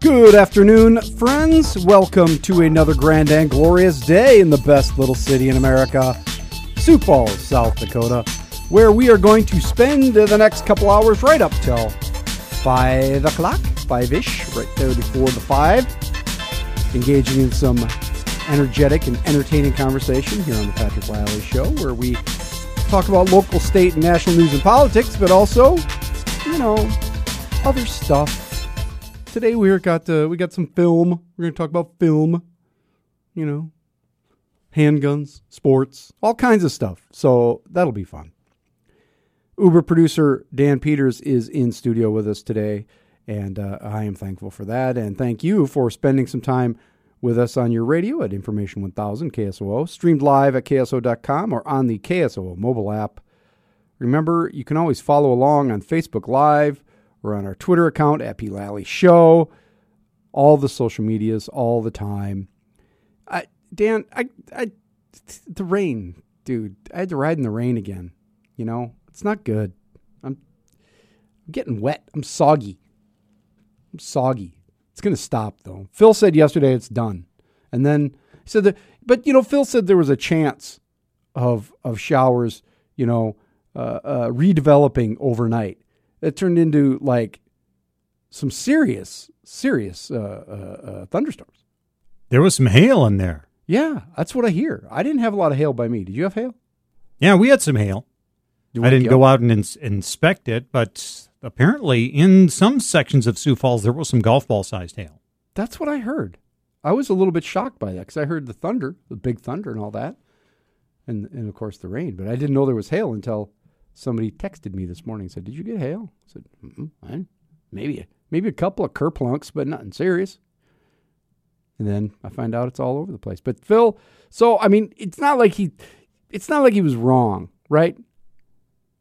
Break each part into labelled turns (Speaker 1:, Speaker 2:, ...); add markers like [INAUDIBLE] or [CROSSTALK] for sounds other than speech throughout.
Speaker 1: Good afternoon, friends. Welcome to another grand and glorious day in the best little city in America, Sioux Falls, South Dakota, where we are going to spend the next couple hours right up till 5 o'clock, 5 ish, right there before the 5, engaging in some energetic and entertaining conversation here on the Patrick Lally Show, where we talk about local, state, and national news and politics, but also, you know, other stuff today we got uh, we got some film. We're going to talk about film, you know, handguns, sports, all kinds of stuff. So that'll be fun. Uber producer Dan Peters is in studio with us today, and uh, I am thankful for that. And thank you for spending some time with us on your radio at Information 1000 KSOO, streamed live at KSOO.com or on the KSOO mobile app. Remember, you can always follow along on Facebook Live we're on our Twitter account at. Lally Show. All the social medias, all the time. I, Dan, I, I, the rain, dude. I had to ride in the rain again. You know, it's not good. I'm, I'm getting wet. I'm soggy. I'm soggy. It's gonna stop though. Phil said yesterday it's done, and then he said that. But you know, Phil said there was a chance of of showers. You know, uh, uh, redeveloping overnight that turned into like some serious, serious uh, uh, uh, thunderstorms.
Speaker 2: There was some hail in there.
Speaker 1: Yeah, that's what I hear. I didn't have a lot of hail by me. Did you have hail?
Speaker 2: Yeah, we had some hail. I didn't go out and ins- inspect it, but apparently in some sections of Sioux Falls there was some golf ball sized hail.
Speaker 1: That's what I heard. I was a little bit shocked by that because I heard the thunder, the big thunder, and all that, and and of course the rain. But I didn't know there was hail until somebody texted me this morning and said, "Did you get hail?" I said, "Maybe, maybe a couple of kerplunks, but nothing serious." And then I find out it's all over the place. But Phil, so I mean, it's not like he, it's not like he was wrong, right?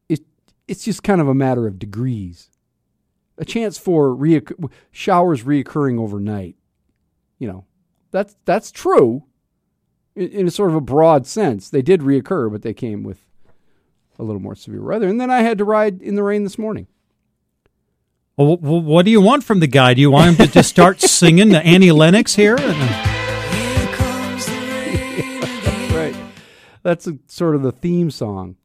Speaker 1: It, it's just kind of a matter of degrees. A chance for showers reoccurring overnight. You know, that's that's true. In, in a sort of a broad sense, they did reoccur, but they came with a little more severe weather. And then I had to ride in the rain this morning.
Speaker 2: Well, what do you want from the guy? Do you want him to just start [LAUGHS] singing the Annie Lennox here? [LAUGHS]
Speaker 1: right. That's a, sort of the theme song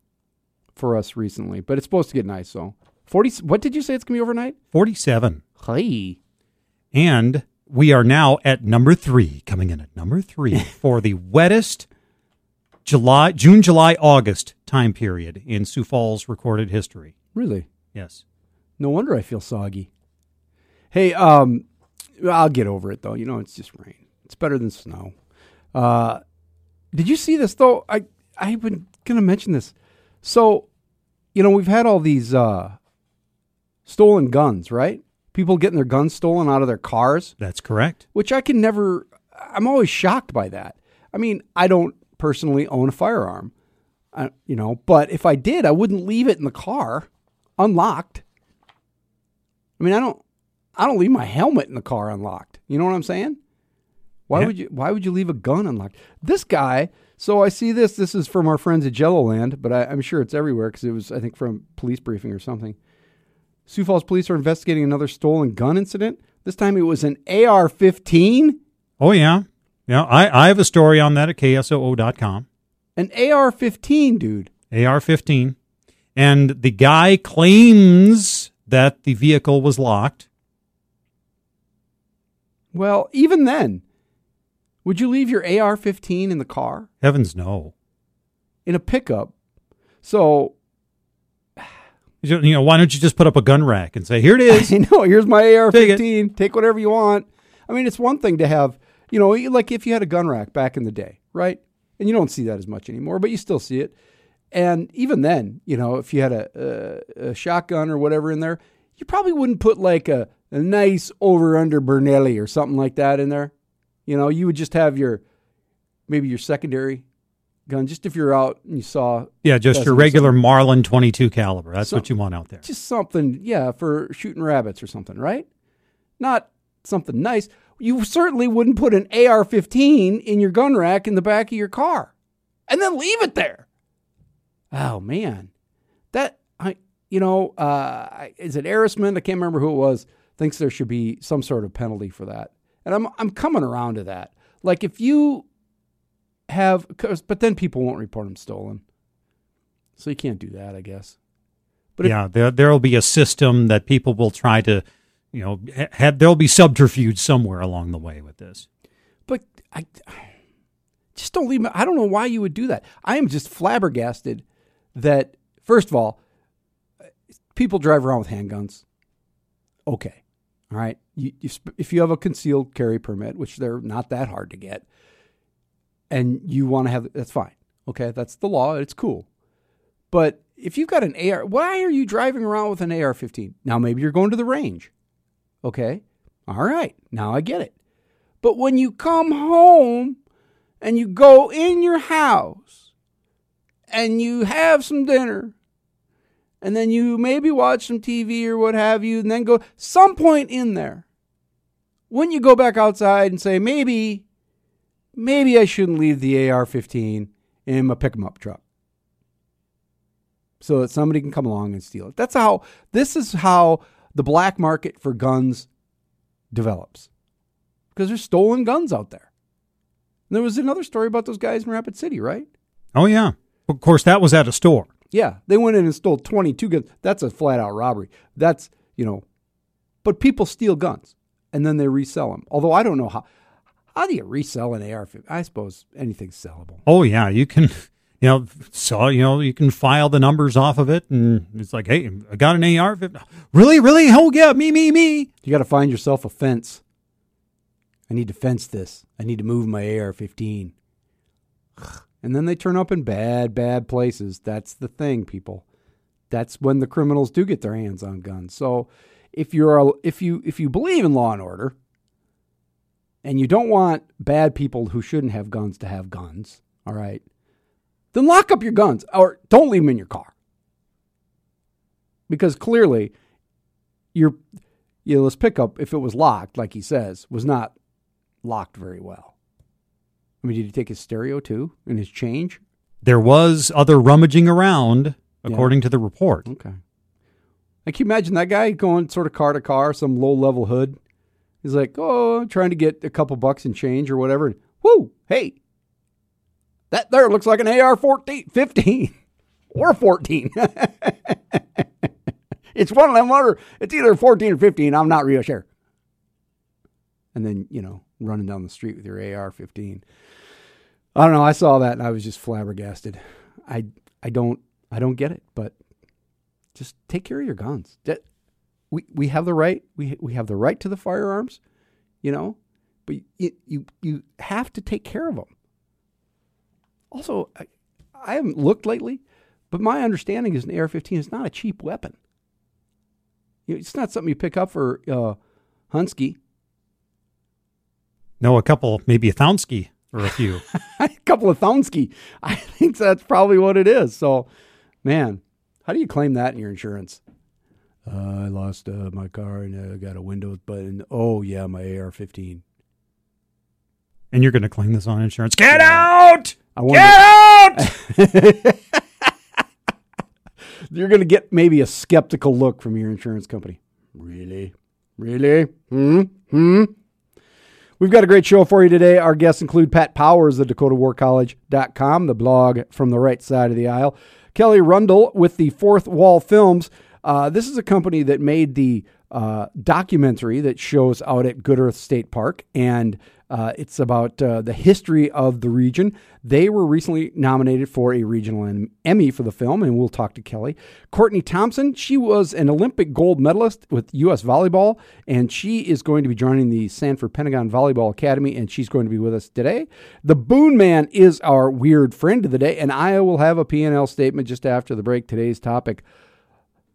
Speaker 1: for us recently, but it's supposed to get nice. So, forty. What did you say it's gonna be overnight?
Speaker 2: Forty-seven.
Speaker 1: Hey.
Speaker 2: And we are now at number three, coming in at number three [LAUGHS] for the wettest July, June, July, August time period in Sioux Falls recorded history.
Speaker 1: Really?
Speaker 2: Yes.
Speaker 1: No wonder I feel soggy. Hey, um, I'll get over it though. You know, it's just rain. It's better than snow. Uh, did you see this though? I I've been gonna mention this. So, you know, we've had all these uh, stolen guns, right? People getting their guns stolen out of their cars.
Speaker 2: That's correct.
Speaker 1: Which I can never. I'm always shocked by that. I mean, I don't personally own a firearm, I, you know, but if I did, I wouldn't leave it in the car unlocked. I mean, I don't, I don't leave my helmet in the car unlocked. You know what I'm saying? Why yeah. would you? Why would you leave a gun unlocked? This guy. So I see this. This is from our friends at KELOLAND, but I, I'm sure it's everywhere because it was, I think, from police briefing or something. Sioux Falls police are investigating another stolen gun incident. This time it was an AR-15.
Speaker 2: Oh yeah, yeah, I, I have a story on that at KSOO.com.
Speaker 1: An AR 15, dude.
Speaker 2: AR 15. And the guy claims that the vehicle was locked.
Speaker 1: Well, even then, would you leave your AR 15 in the car?
Speaker 2: Heavens, no.
Speaker 1: In a pickup. So.
Speaker 2: You know, why don't you just put up a gun rack and say, here it is? [LAUGHS]
Speaker 1: I know, here's my AR 15. Take, Take whatever you want. I mean, it's one thing to have you know, like if you had a gun rack back in the day, right? And you don't see that as much anymore, but you still see it. And even then, you know, if you had a, a, a shotgun or whatever in there, you probably wouldn't put like a, a nice over under Benelli or something like that in there. You know, you would just have your maybe your secondary gun, just if you're out and you saw.
Speaker 2: Yeah, just your regular Marlin 22 caliber. That's what you want out there.
Speaker 1: Just something, yeah, for shooting rabbits or something, right? Not something nice you certainly wouldn't put an AR 15 in your gun rack in the back of your car and then leave it there. Oh, man. That, I, you know, uh, is it Arisman? I can't remember who it was. thinks there should be some sort of penalty for that. And I'm I'm coming around to that. Like if you have, but then people won't report them stolen, so you can't do that, I guess. But if-
Speaker 2: yeah, there there'll be a system that people will try to, you know, ha- have there'll be subterfuge somewhere along the way with this.
Speaker 1: But I just don't leave. I don't know why you would do that. I am just flabbergasted that first of all, people drive around with handguns. Okay, all right. You, you, if you have a concealed carry permit, which they're not that hard to get, and you want to have, that's fine. Okay, that's the law. It's cool. But if you've got an AR, why are you driving around with an AR-15? Now maybe you're going to the range. Okay, all right. Now I get it. But when you come home and you go in your house and you have some dinner and then you maybe watch some TV or what have you, and then go some point in there, when you go back outside and say, maybe, maybe I shouldn't leave the AR 15 in my pick 'em up truck so that somebody can come along and steal it. That's how, this is how the black market for guns develops because there's stolen guns out there. And there was another story about those guys in Rapid City, right?
Speaker 2: Oh yeah, of course that was at a store.
Speaker 1: Yeah, they went in and stole 22 guns. That's a flat out robbery. That's, you know, but people steal guns and then they resell them. Although I don't know how. How do you resell an AR? I suppose anything's sellable.
Speaker 2: Oh yeah, you can, you know, so you know you can file the numbers off of it, and it's like, hey, I got an AR. Really, really? Oh yeah, me, me, me.
Speaker 1: You got to find yourself a fence. I need to fence this. I need to move my AR 15. And then they turn up in bad, bad places. That's the thing, people. That's when the criminals do get their hands on guns. So if you're a, if you if you believe in law and order and you don't want bad people who shouldn't have guns to have guns, all right, then lock up your guns or don't leave them in your car. Because clearly your you know, pickup, if it was locked, like he says, was not locked very well. I mean, did he take his stereo too and his change?
Speaker 2: There was other rummaging around, according to the report.
Speaker 1: Okay. Like, can you imagine that guy going sort of car to car, some low level hood? He's like, oh, trying to get a couple bucks in change or whatever. Whoo, hey, that there looks like an AR 14, 15 [LAUGHS] or 14. [LAUGHS] it's one of them other, it's either 14 or 15. I'm not real sure. And then, you know, running down the street with your AR 15. I don't know. I saw that and I was just flabbergasted. I, I don't, I don't get it, but just take care of your guns. We, we have the right, we, we have the right to the firearms, you know, but you, you, you have to take care of them. Also, I, I haven't looked lately, but my understanding is an AR-15 is not a cheap weapon. You know, it's not something you pick up for uh, Hunsky.
Speaker 2: No, a couple, maybe a Thounsky or a few. [LAUGHS]
Speaker 1: a couple of Thonsky. [LAUGHS] I think that's probably what it is. So, man, how do you claim that in your insurance? Uh, I lost uh, my car and I got a window button. Oh yeah, my AR-15.
Speaker 2: and you're going to claim this on insurance. Get out!
Speaker 1: I.
Speaker 2: Get out! [LAUGHS]
Speaker 1: You're going to get maybe a skeptical look from your insurance company. Really? Really? Hmm? Hmm? We've got a great show for you today. Our guests include Pat Powers of DakotaWarCollege.com, the blog from the right side of the aisle. Kelly Rundle with the Fourth Wall Films. Uh, this is a company that made the uh, documentary that shows out at Good Earth State Park, and uh, it's about uh, the history of the region. They were recently nominated for a regional Emmy for the film, and we'll talk to Kelly. Courtney Thompson, she was an Olympic gold medalist with U.S. volleyball, and she is going to be joining the Sanford Pentagon Volleyball Academy, and she's going to be with us today. The Boone Man is our weird friend of the day, and I will have a P&L statement just after the break. Today's topic.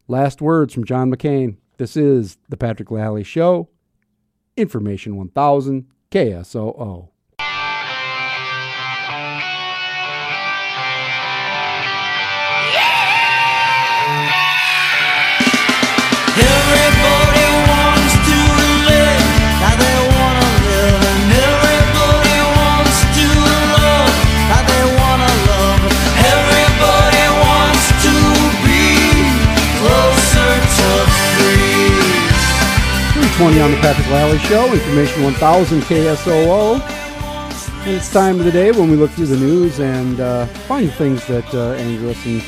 Speaker 1: Last words from John McCain. This is the Patrick Lally Show. Information 1000 KSOO. 620 on the Patrick Lally Show, Information 1000 KSOO. And it's time of the day when we look through the news and uh, find things that uh, anger us and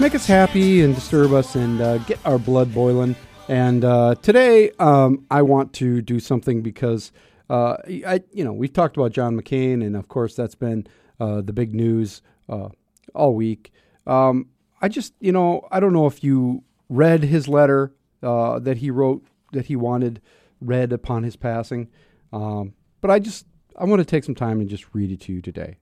Speaker 1: make us happy and disturb us and uh, get our blood boiling. And uh, today, um, I want to do something because uh, I, you know, we've talked about John McCain, and of course, that's been uh, the big news all week. Um, I just, you know, I don't know if you read his letter uh, that he wrote that he wanted read upon his passing, um, but I just, I want to take some time and just read it to you today.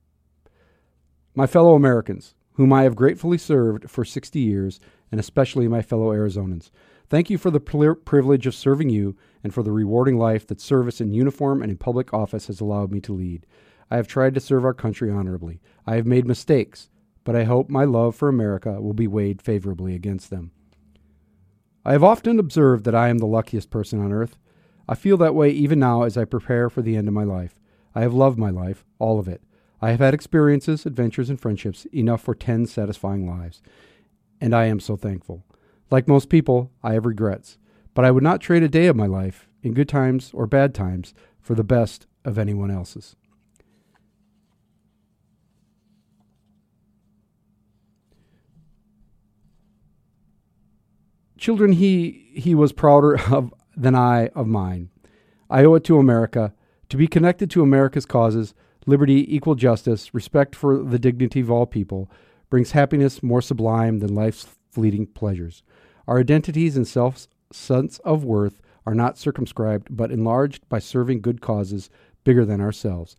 Speaker 1: My fellow Americans, whom I have gratefully served for 60 years, and especially my fellow Arizonans. Thank you for the pri- privilege of serving you and for the rewarding life that service in uniform and in public office has allowed me to lead. I have tried to serve our country honorably. I have made mistakes, but I hope my love for America will be weighed favorably against them. I have often observed that I am the luckiest person on earth. I feel that way even now as I prepare for the end of my life. I have loved my life, all of it. I have had experiences, adventures, and friendships enough for 10 satisfying lives. And I am so thankful. Like most people, I have regrets, but I would not trade a day of my life, in good times or bad times, for the best of anyone else's. Children he he was prouder [LAUGHS] of than I of mine. I owe it to America to be connected to America's causes, liberty, equal justice, respect for the dignity of all people, brings happiness more sublime than life's fleeting pleasures. Our identities and self sense of worth are not circumscribed, but enlarged by serving good causes bigger than ourselves.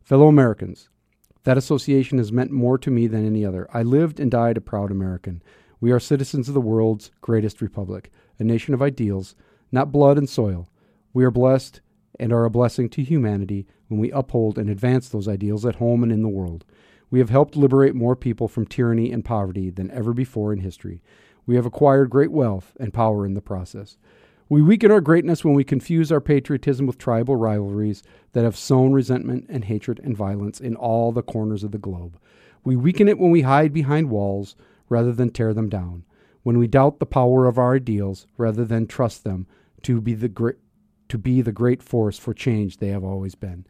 Speaker 1: Fellow Americans, that association has meant more to me than any other. I lived and died a proud American. We are citizens of the world's greatest republic, a nation of ideals, not blood and soil. We are blessed and are a blessing to humanity when we uphold and advance those ideals at home and in the world. We have helped liberate more people from tyranny and poverty than ever before in history. We have acquired great wealth and power in the process. We weaken our greatness when we confuse our patriotism with tribal rivalries that have sown resentment and hatred and violence in all the corners of the globe. We weaken it when we hide behind walls rather than tear them down, when we doubt the power of our ideals rather than trust them to be the great to be the great force for change they have always been.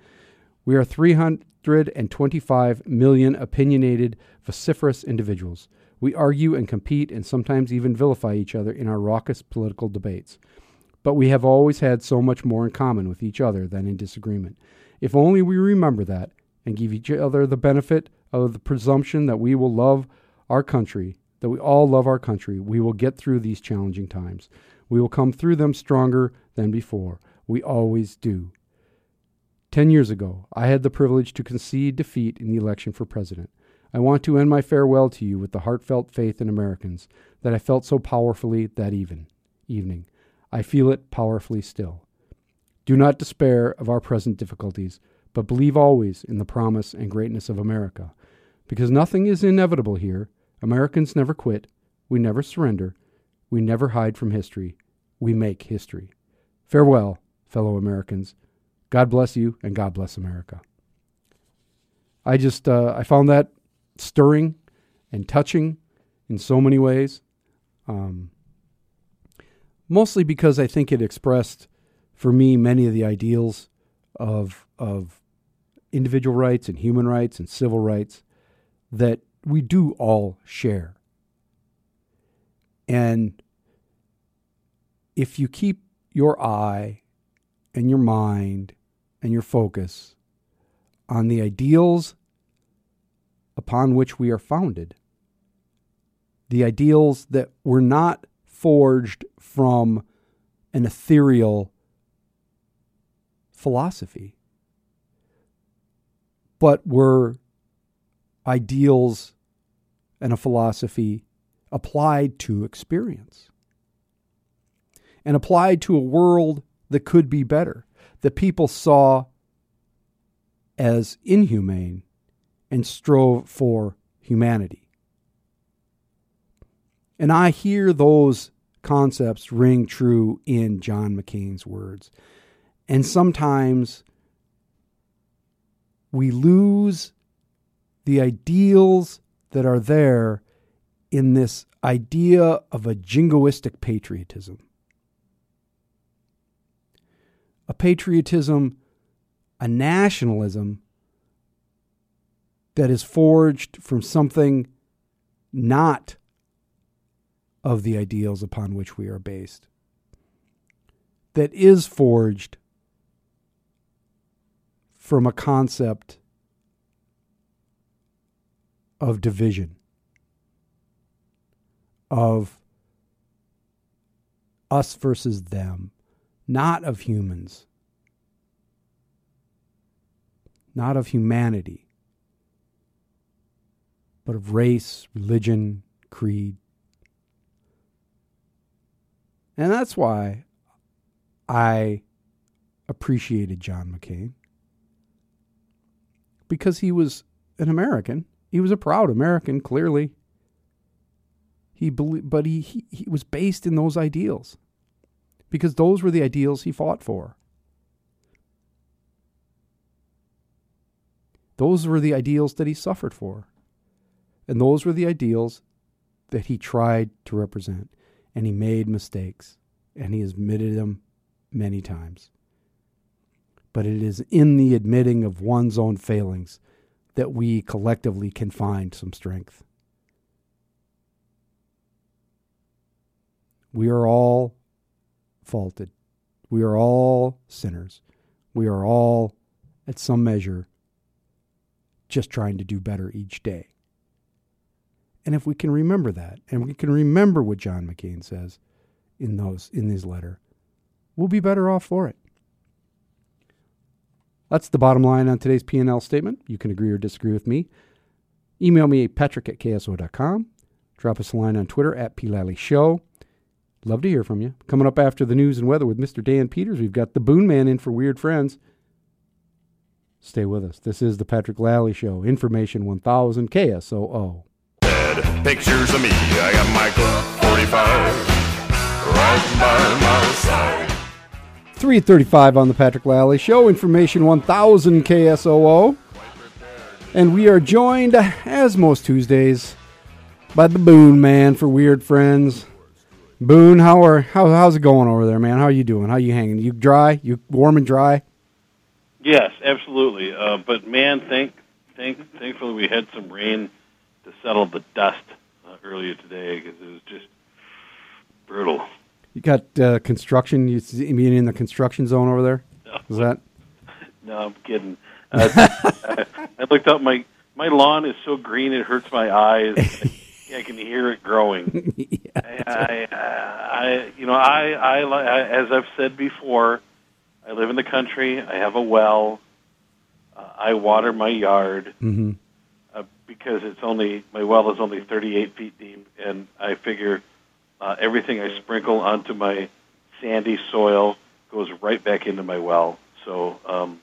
Speaker 1: We are 325 million opinionated, vociferous individuals. We argue and compete and sometimes even vilify each other in our raucous political debates. But we have always had so much more in common with each other than in disagreement. If only we remember that and give each other the benefit of the presumption that we will love our country, that we all love our country, we will get through these challenging times. We will come through them stronger than before. We always do. Ten years ago, I had the privilege to concede defeat in the election for president. I want to end my farewell to you with the heartfelt faith in Americans that I felt so powerfully that even evening. I feel it powerfully still. Do not despair of our present difficulties, but believe always in the promise and greatness of America. Because nothing is inevitable here. Americans never quit. We never surrender. We never hide from history. We make history. Farewell, fellow Americans. God bless you, and God bless America. I just uh, I found that stirring and touching in so many ways. Um, mostly because I think it expressed for me many of the ideals of of individual rights and human rights and civil rights that we do all share. And if you keep your eye and your mind and your focus on the ideals upon which we are founded, the ideals that were not forged from an ethereal philosophy, but were ideals and a philosophy applied to experience and applied to a world that could be better, that people saw as inhumane and strove for humanity. And I hear those concepts ring true in John McCain's words. And sometimes we lose the ideals that are there in this idea of a jingoistic patriotism. a patriotism, a nationalism that is forged from something not of the ideals upon which we are based, that is forged from a concept of division, of us versus them, not of humans, not of humanity, but of race, religion, creed. And that's why I appreciated John McCain because he was an American. He was a proud American, clearly. He belie- but he, he, he was based in those ideals because those were the ideals he fought for. Those were the ideals that he suffered for. And those were the ideals that he tried to represent. And he made mistakes. And he admitted them many times. But it is in the admitting of one's own failings that we collectively can find some strength. We are all faulted. We are all sinners. We are all, at some measure, just trying to do better each day. And if we can remember that, and we can remember what John McCain says in those in his letter, we'll be better off for it. That's the bottom line on today's P&L statement. You can agree or disagree with me. Email me at patrick at ksoo.com. Drop us a line on Twitter at P Lally Show. Love to hear from you. Coming up after the news and weather with Mr. Dan Peters, we've got the Boone Man in for Weird Friends. Stay with us. This is the Patrick Lally Show. Information 1000 KSOO.
Speaker 3: Pictures of me, I got Michael 45 right by my side.
Speaker 1: 335 on the Patrick Lally Show. Information 1000 KSOO. And we are joined, as most Tuesdays, by the Boone Man for Weird Friends. Boone, how are how, how's it going over there, man? How are you doing? How you hanging? You dry? You warm and dry?
Speaker 4: Yes, absolutely. Uh, but man, thank, thank, thankfully we had some rain to settle the dust uh, earlier today because it was just brutal.
Speaker 1: You got uh, construction? You see- being in the construction zone over there? Is that? [LAUGHS]
Speaker 4: No, I'm kidding. Uh, [LAUGHS] I looked up my my lawn is so green it hurts my eyes. I [LAUGHS] can hear it growing. I, I, I, you know, I, I, I, as I've said before, I live in the country. I have a well. Uh, I water my yard
Speaker 1: Mm-hmm.
Speaker 4: uh, because it's only my well is only 38 feet deep, and I figure uh, everything I sprinkle onto my sandy soil goes right back into my well. So, um,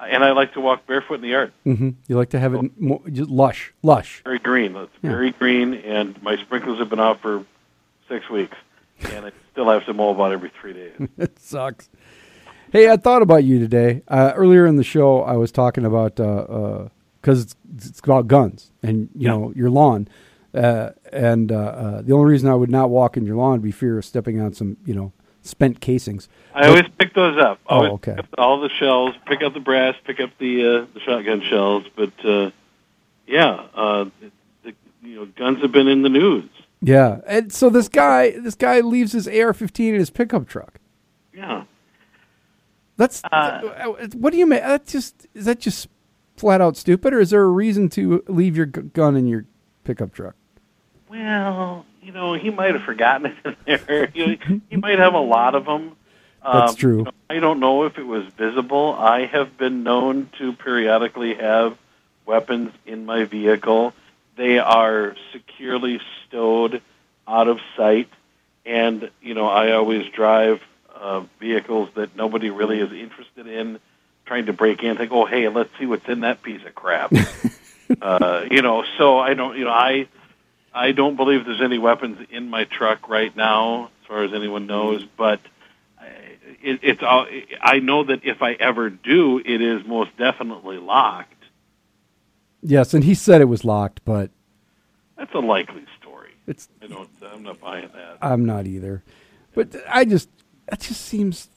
Speaker 4: and I like to walk barefoot in the yard.
Speaker 1: Mm-hmm. You like to have it more, just lush, lush.
Speaker 4: Very green. It's
Speaker 1: Yeah.
Speaker 4: very green, and my sprinklers have been out for six weeks, and I still have to mow about every three days. [LAUGHS]
Speaker 1: it sucks. Hey, I thought about you today. Uh, earlier in the show, I was talking about because it's, it's about guns and you know your lawn, uh, and uh, uh, the only reason I would not walk in your lawn would be fear of stepping on some you know spent casings.
Speaker 4: I always pick those up.
Speaker 1: Oh, okay.
Speaker 4: Pick up all the shells. Pick up the brass. Pick up the uh, the shotgun shells. But uh, yeah, uh, the, you know, guns have been in the news.
Speaker 1: Yeah, and so this guy, this guy leaves his AR-15 in his pickup truck.
Speaker 4: Yeah.
Speaker 1: That's
Speaker 4: Uh,
Speaker 1: what do you mean? That just is that just flat out stupid, or is there a reason to leave your gu- gun in your pickup truck?
Speaker 4: Well, you know, he might have forgotten it in there. [LAUGHS] he, he might have a lot of them.
Speaker 1: That's true.
Speaker 4: I don't know if it was visible. I have been known to periodically have weapons in my vehicle. They are securely stowed out of sight, and you know, I always drive uh, vehicles that nobody really is interested in. Trying to break in, think, oh, hey, let's see what's in that piece of crap. [LAUGHS] uh, you know, so I don't, you know, I I don't believe there's any weapons in my truck right now, as far as anyone knows. Hmm. But I- it, it's all. I know that if I ever do, it is most definitely locked.
Speaker 1: Yes, and he said it was locked, but
Speaker 4: That's a likely story.
Speaker 1: it's
Speaker 4: I don't. I'm not buying that.
Speaker 1: I'm not either. But I just that just seems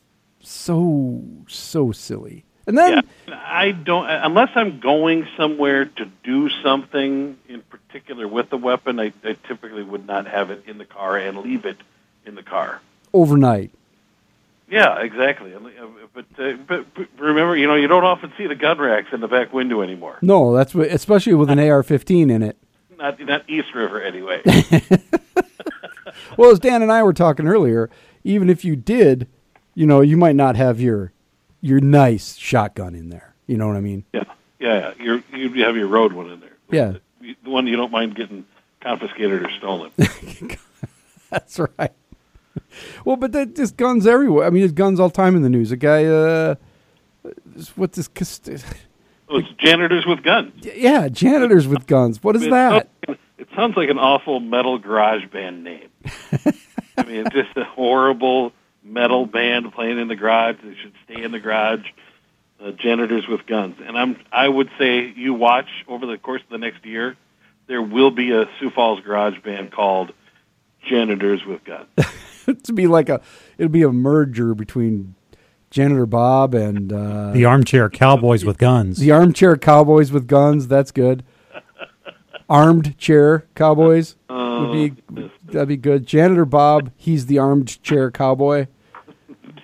Speaker 1: so so silly. And then
Speaker 4: Yeah, I don't unless I'm going somewhere to do something in particular with the weapon. I, I typically would not have it in the car and leave it in the car.
Speaker 1: overnight.
Speaker 4: Yeah, exactly. Uh, But, uh, but but remember, you know, you don't often see the gun racks in the back window anymore.
Speaker 1: No, that's what, especially with an AR-15 in it.
Speaker 4: Not not East River anyway. [LAUGHS]
Speaker 1: Well, as Dan and I were talking earlier, even if you did, you know, you might not have your your nice shotgun in there. You know what I mean?
Speaker 4: yeah, yeah. yeah. You're you have your road one in there.
Speaker 1: Yeah.
Speaker 4: the one you don't mind getting confiscated or stolen. [LAUGHS]
Speaker 1: That's right. Well, but that just guns everywhere. I mean, there's guns all the time in the news. A guy, uh, what's this?
Speaker 4: Well, it's janitors with guns.
Speaker 1: Yeah, janitors with guns. What is
Speaker 4: It
Speaker 1: that?
Speaker 4: sounds- It sounds like an awful metal garage band name. [LAUGHS] I mean, it's just a horrible metal band playing in the garage. They should stay in the garage. Uh, janitors with guns, and I'm. I would say you watch over the course of the next year, there will be a Sioux Falls garage band called Janitors with Guns. [LAUGHS]
Speaker 1: to be like a, it'll be a merger between janitor Bob and uh,
Speaker 2: The armchair cowboys with guns.
Speaker 1: the armchair cowboys with guns. That's good. Armed chair cowboys [LAUGHS] would be that'd be good. Janitor Bob, he's the armed chair cowboy.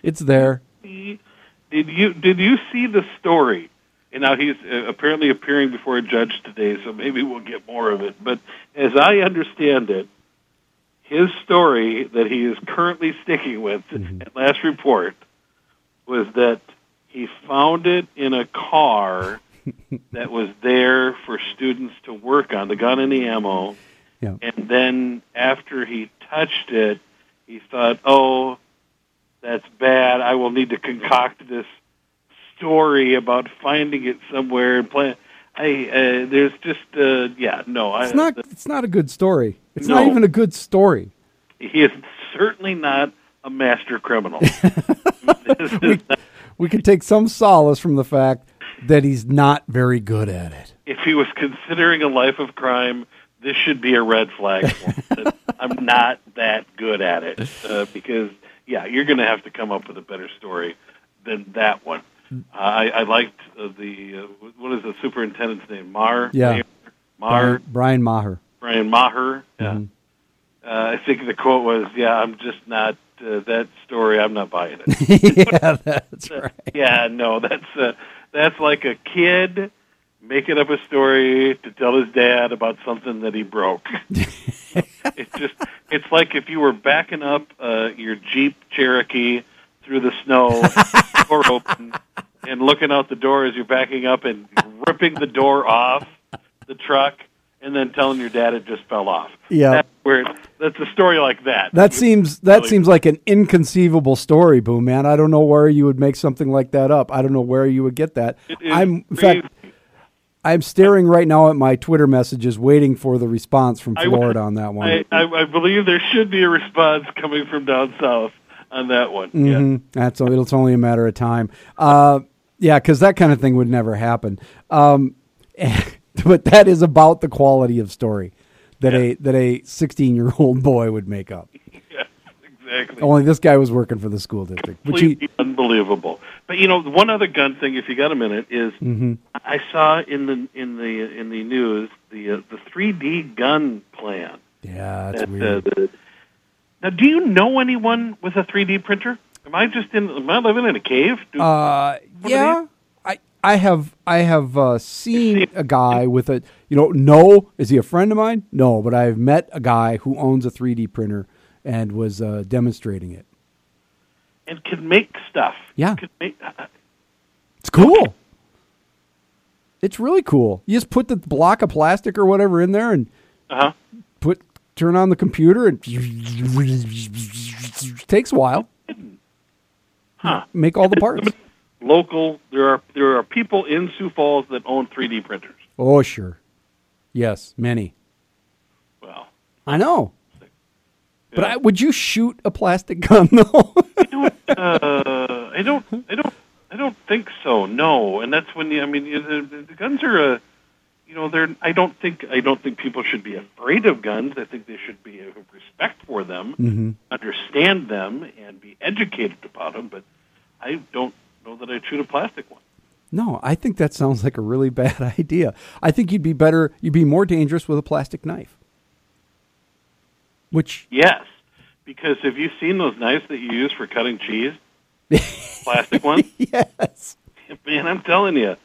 Speaker 1: It's there.
Speaker 4: Did you did you see the story? And now he's uh, apparently appearing before a judge today, so maybe we'll get more of it. But as I understand it, his story that he is currently sticking with at last report was that he found it in a car [LAUGHS] that was there for students to work on, the gun and the ammo.
Speaker 1: Yeah.
Speaker 4: And then after he touched it, he thought, "Oh, that's bad. I will need to concoct this story about finding it somewhere and play." I uh, there's just uh, yeah no I,
Speaker 1: It's not. It's not a good story. It's not even a good story.
Speaker 4: he is certainly not a master criminal. [LAUGHS] Not-
Speaker 1: We can take some solace from the fact that he's not very good at it.
Speaker 4: if he was considering a life of crime, this should be a red flag. for him. [LAUGHS] I'm not that good at it uh, because yeah, you're going to have to come up with a better story than that one. Uh, I, I liked uh, the uh, what is the superintendent's name? Mar.
Speaker 1: Yeah.
Speaker 4: Mayor? Mar.
Speaker 1: Brian Maher.
Speaker 4: Brian Maher. Yeah.
Speaker 1: Mhm.
Speaker 4: Uh, I think the quote was, "Yeah, I'm just not uh, that story. I'm not buying it." [LAUGHS]
Speaker 1: yeah, that's [LAUGHS] right.
Speaker 4: yeah, no, that's uh, that's like a kid making up a story to tell his dad about something that he broke. [LAUGHS] it's just it's like if you were backing up uh, your Jeep Cherokee through the snow, [LAUGHS] door open, and looking out the door as you're backing up and ripping the door off the truck, and then telling your dad it just fell off.
Speaker 1: Yeah.
Speaker 4: that's where that's a story like that.
Speaker 1: That seems that
Speaker 4: Really-
Speaker 1: seems like an inconceivable story, Boone Man. I don't know where you would make something like that up. I don't know where you would get that. I'm in fact. I'm staring right now at my Twitter messages, waiting for the response from
Speaker 4: I-
Speaker 1: Florida on that one.
Speaker 4: I, I, I believe there should be a response coming from down south on that one.
Speaker 1: Mhm. That's it's only a matter of time. Uh, yeah, because that kind of thing would never happen. Um, [LAUGHS] but that is about the quality of story that a that a 16 year old boy would make up.
Speaker 4: Exactly.
Speaker 1: Only this guy was working for the school district, which he
Speaker 4: unbelievable. But you know, one other gun thing, if you got a minute, is
Speaker 1: Mhm.
Speaker 4: I saw in the in the in the news the uh, the 3D gun plan.
Speaker 1: yeah, that's
Speaker 4: that,
Speaker 1: weird.
Speaker 4: uh, the- now, do you know anyone with a 3D printer? Am I just in? Am I living in a cave? Do,
Speaker 1: Uh, yeah, I I have I have uh, seen a guy with a you know no is he a friend of mine? No, but I've met a guy who owns a 3D printer and was uh, demonstrating it.
Speaker 4: and can make stuff.
Speaker 1: Yeah.
Speaker 4: Can make, uh,
Speaker 1: It's cool. It's really cool. You just put the block of plastic or whatever in there and
Speaker 4: uh-huh.
Speaker 1: put turn on the computer and takes a while.
Speaker 4: Huh.
Speaker 1: Make all the parts.
Speaker 4: Local. There are there are people in Sioux Falls that own 3D printers.
Speaker 1: Oh sure, yes, many.
Speaker 4: Well,
Speaker 1: I know. But I, would you shoot a plastic [LAUGHS] gun though?
Speaker 4: I don't. Uh, I don't. I don't. I don't think so. No, and that's when you. I mean, the, the guns are a. You know, they're. I don't think. I don't think people should be afraid of guns. I think they should be have respect for them,
Speaker 1: mm-hmm.
Speaker 4: understand them, and be educated about them. But I don't know that I'd shoot a plastic one.
Speaker 1: No, I think that sounds like a really [LAUGHS] bad idea. I think you'd be better, you'd be more dangerous with a plastic knife. Which,
Speaker 4: Yes, because have you seen those knives that you use for cutting cheese? [LAUGHS] Plastic ones?
Speaker 1: yes.
Speaker 4: Man, I'm telling you,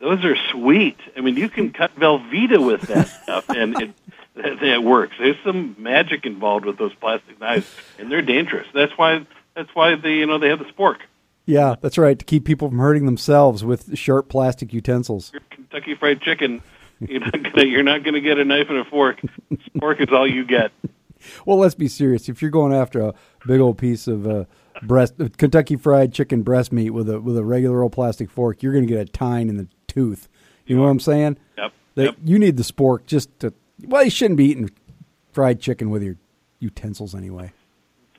Speaker 4: those are sweet. I mean, you can cut Velveeta with that stuff, and it that, works. There's some magic involved with those plastic knives, and they're dangerous. That's why that's why they you know they have the spork.
Speaker 1: Yeah, that's right. To keep people from hurting themselves with sharp plastic utensils.
Speaker 4: Your Kentucky Fried Chicken, you're not gonna you're not gonna get a knife and a fork. Fork is all you get.
Speaker 1: Well, let's be serious. If you're going after a big old piece of uh, breast uh, Kentucky Fried Chicken breast meat with a with a regular old plastic fork, you're going to get a tine in the tooth. You know what I'm saying?
Speaker 4: Yep.
Speaker 1: That
Speaker 4: yep.
Speaker 1: you need the spork just to. Well, you shouldn't be eating fried chicken with your utensils anyway.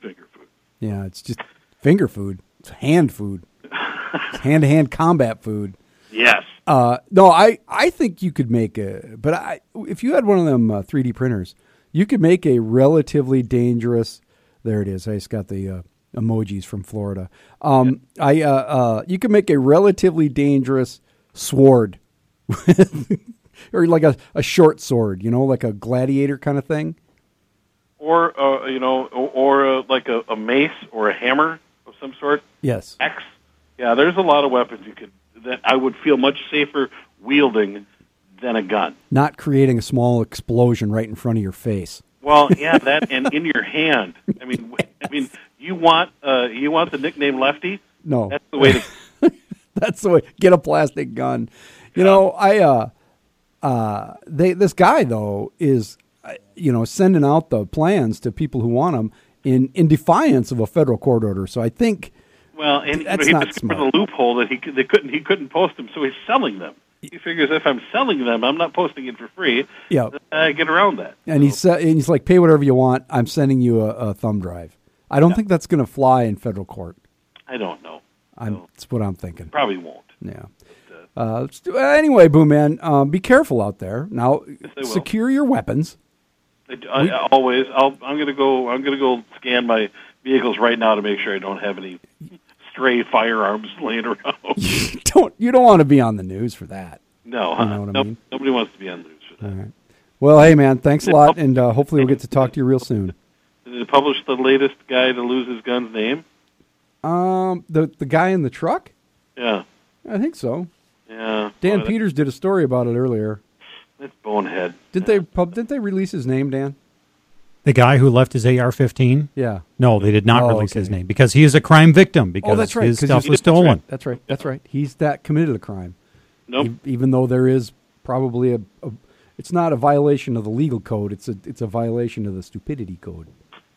Speaker 4: Finger food.
Speaker 1: Yeah, it's just finger food. It's hand food. hand to hand combat food.
Speaker 4: Yes.
Speaker 1: Uh, no, I, I think you could make a, but I, if you had one of them uh, 3D printers, you could make a relatively dangerous. There it is. I just got the uh, emojis from Florida. Um, I, uh, uh, you could make a relatively dangerous sword, [LAUGHS] or like a, a short sword. You know, like a gladiator kind of thing.
Speaker 4: Or uh, you know, or, or uh, like a, a mace or a hammer of some sort.
Speaker 1: Yes.
Speaker 4: X. Yeah, there's a lot of weapons you could that I would feel much safer wielding than a gun.
Speaker 1: Not creating a small explosion right in front of your face.
Speaker 4: Well, yeah, that and in your hand. I mean, w- I mean, you want uh, you want the nickname Lefty?
Speaker 1: No,
Speaker 4: That's the way to. [LAUGHS]
Speaker 1: That's the way. Get a plastic gun. You know, I uh, uh, they this guy though is, uh, you know, sending out the plans to people who want them in in defiance of a federal court order. So I think
Speaker 4: Well, and you know,
Speaker 1: That's
Speaker 4: he
Speaker 1: not
Speaker 4: discovered
Speaker 1: smart.
Speaker 4: a loophole that he they couldn't he couldn't post them, so he's selling them. He figures if I'm selling them, I'm not posting it for free.
Speaker 1: Yeah.
Speaker 4: I get around that.
Speaker 1: and he said and he's like, pay whatever you want. I'm sending you a, a thumb drive. I don't think that's going to fly in federal court.
Speaker 4: I don't know.
Speaker 1: I'm,
Speaker 4: No.
Speaker 1: That's what I'm thinking.
Speaker 4: Probably won't.
Speaker 1: Yeah. Uh, let's do, anyway, Boo Man, um, be careful out there. Now,
Speaker 4: I will.
Speaker 1: secure your weapons.
Speaker 4: I, I, always, I'll, I'm gonna go. I'm gonna go scan my vehicles right now to make sure I don't have any stray firearms [LAUGHS] laying around. [LAUGHS]
Speaker 1: don't you don't want to be on the news for that.
Speaker 4: no,
Speaker 1: You know what I mean?
Speaker 4: nobody wants to be on the news for that.
Speaker 1: All right. Well, hey man, thanks a lot, and uh, hopefully we'll get to talk to you real soon.
Speaker 4: Did they publish the latest guy to lose his gun's name?
Speaker 1: Um, the the guy in the truck,
Speaker 4: Yeah,
Speaker 1: I think so.
Speaker 4: yeah.
Speaker 1: Dan Peters did a story about it earlier.
Speaker 4: That's bonehead.
Speaker 1: Did they pub? Did they release his name, Dan?
Speaker 2: The guy who left his AR-15.
Speaker 1: Yeah.
Speaker 2: No, they did not
Speaker 1: Oh,
Speaker 2: release
Speaker 1: okay.
Speaker 2: his name because he is a crime victim oh, because
Speaker 1: oh, that's right.
Speaker 2: his
Speaker 1: 'cause
Speaker 2: stuff was stolen.
Speaker 1: That's right. That's right. He's that committed a crime,
Speaker 4: Nope.
Speaker 1: E- even though there is probably a, a. It's not a violation of the legal code. It's a it's a violation of the stupidity code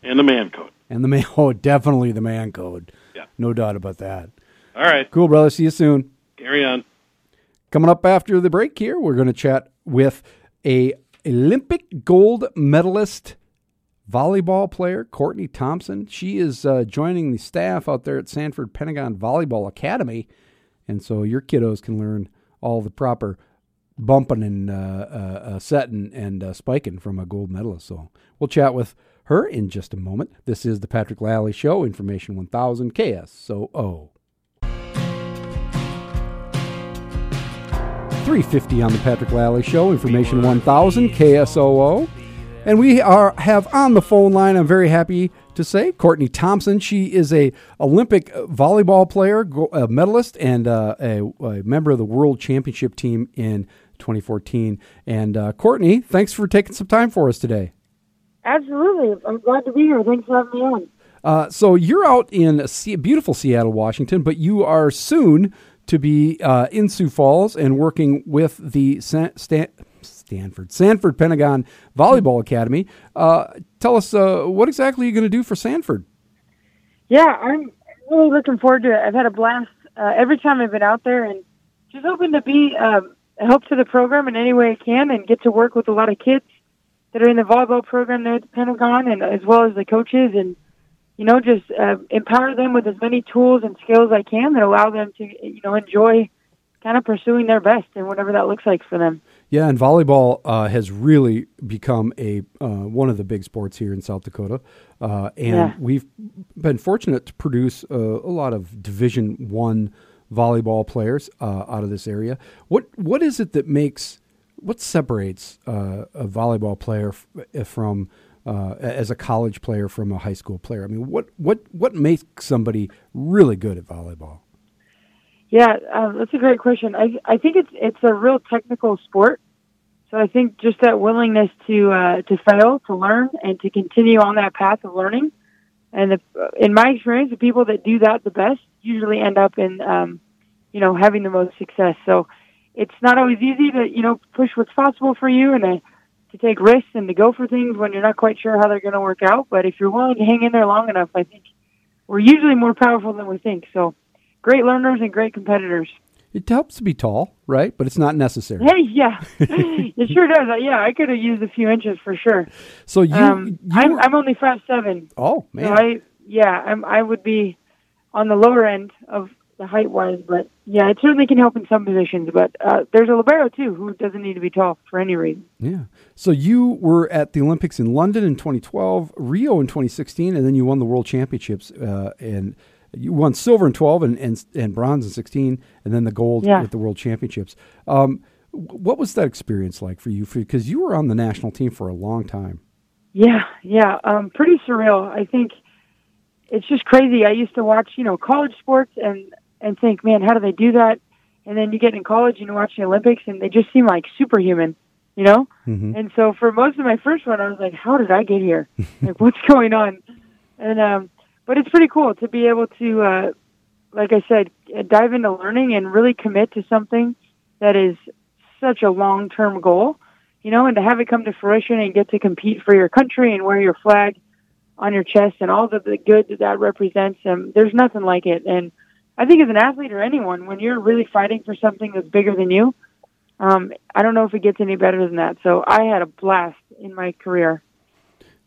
Speaker 4: And the man code.
Speaker 1: and the man. [LAUGHS] Oh, definitely the man code.
Speaker 4: Yeah.
Speaker 1: No doubt about that.
Speaker 4: All right.
Speaker 1: Cool, brother. See you soon.
Speaker 4: Carry on.
Speaker 1: Coming up after the break here, we're going to chat with a Olympic gold medalist volleyball player, Courtney Thompson. She is uh, joining the staff out there at Sanford Pentagon Volleyball Academy, and so your kiddos can learn all the proper bumping and uh, uh, uh, setting and uh, spiking from a gold medalist. So we'll chat with her in just a moment. This is the Patrick Lally Show, Information 1000 KSOO. 350 on the Patrick Lally Show, Information 1000, KSOO. And we are have on the phone line, I'm very happy to say, Courtney Thompson. She is a Olympic volleyball player, a medalist, and uh, a, a member of the World Championship team in 2014. And uh, Courtney, thanks for taking some time for us today.
Speaker 5: Absolutely. I'm glad to be here. Thanks for having me on.
Speaker 1: Uh, so you're out in beautiful Seattle, Washington, but you are soon to be uh, in Sioux Falls and working with the San- Stan- Stanford Sanford Pentagon Volleyball Academy. Uh, tell us uh, what exactly you're going to do for Sanford.
Speaker 5: Yeah, I'm really looking forward to it. I've had a blast uh, every time I've been out there, and just hoping to be um, a help to the program in any way I can, and get to work with a lot of kids that are in the volleyball program there at the Pentagon, and as well as the coaches, and you know, just uh, empower them with as many tools and skills I can that allow them to, you know, enjoy kind of pursuing their best and whatever that looks like for them.
Speaker 1: Yeah, and volleyball uh, has really become a uh, one of the big sports here in South Dakota, uh, and
Speaker 5: Yeah.
Speaker 1: we've been fortunate to produce uh, a lot of Division One volleyball players uh, out of this area. What what is it that makes what separates uh, a volleyball player f- from uh, as a college player from a high school player? I mean, what what what makes somebody really good at volleyball?
Speaker 5: Yeah, um, that's a great question. I I think it's it's a real technical sport. So I think just that willingness to uh, to fail, to learn, and to continue on that path of learning. And the, in my experience, the people that do that the best usually end up in, um, you know, having the most success. So it's not always easy to you know push what's possible for you and to, to take risks and to go for things when you're not quite sure how they're going to work out. But if you're willing to hang in there long enough, I think we're usually more powerful than we think. So great learners and great competitors.
Speaker 1: It helps to be tall, right? But it's not necessary.
Speaker 5: Hey, yeah, [LAUGHS] [LAUGHS] it sure does. Uh, Yeah, I could have used a few inches for sure.
Speaker 1: So you,
Speaker 5: um,
Speaker 1: you
Speaker 5: I'm, I'm only five seven.
Speaker 1: oh
Speaker 5: So
Speaker 1: man,
Speaker 5: I, yeah, I'm, I would be on the lower end of the height wise, but yeah, it certainly can help in some positions. But uh, there's a libero too who doesn't need to be tall for any reason.
Speaker 1: yeah. So you were at the Olympics in London in 2012, Rio in 2016, and then you won the World Championships uh, and you won silver in 12 and, and and bronze in 16, and then the gold
Speaker 5: Yeah.
Speaker 1: at the World Championships. Um, what was that experience like for you? Because you were on the national team for a long time.
Speaker 5: Yeah, yeah, um, pretty surreal. I think it's just crazy. I used to watch, you know, college sports and and think, man, how do they do that? And then you get in college and you watch the Olympics, and they just seem like superhuman, you know.
Speaker 1: Mhm.
Speaker 5: And so for most of my first one, I was like, how did I get here? [LAUGHS] like, what's going on? And um, but it's pretty cool to be able to, uh, like I said, uh, dive into learning and really commit to something that is such a long term goal you know, and to have it come to fruition and get to compete for your country and wear your flag on your chest and all the, the good that that represents, um, there's nothing like it. And I think as an athlete or anyone, when you're really fighting for something that's bigger than you, um, I don't know if it gets any better than that. So I had a blast in my career.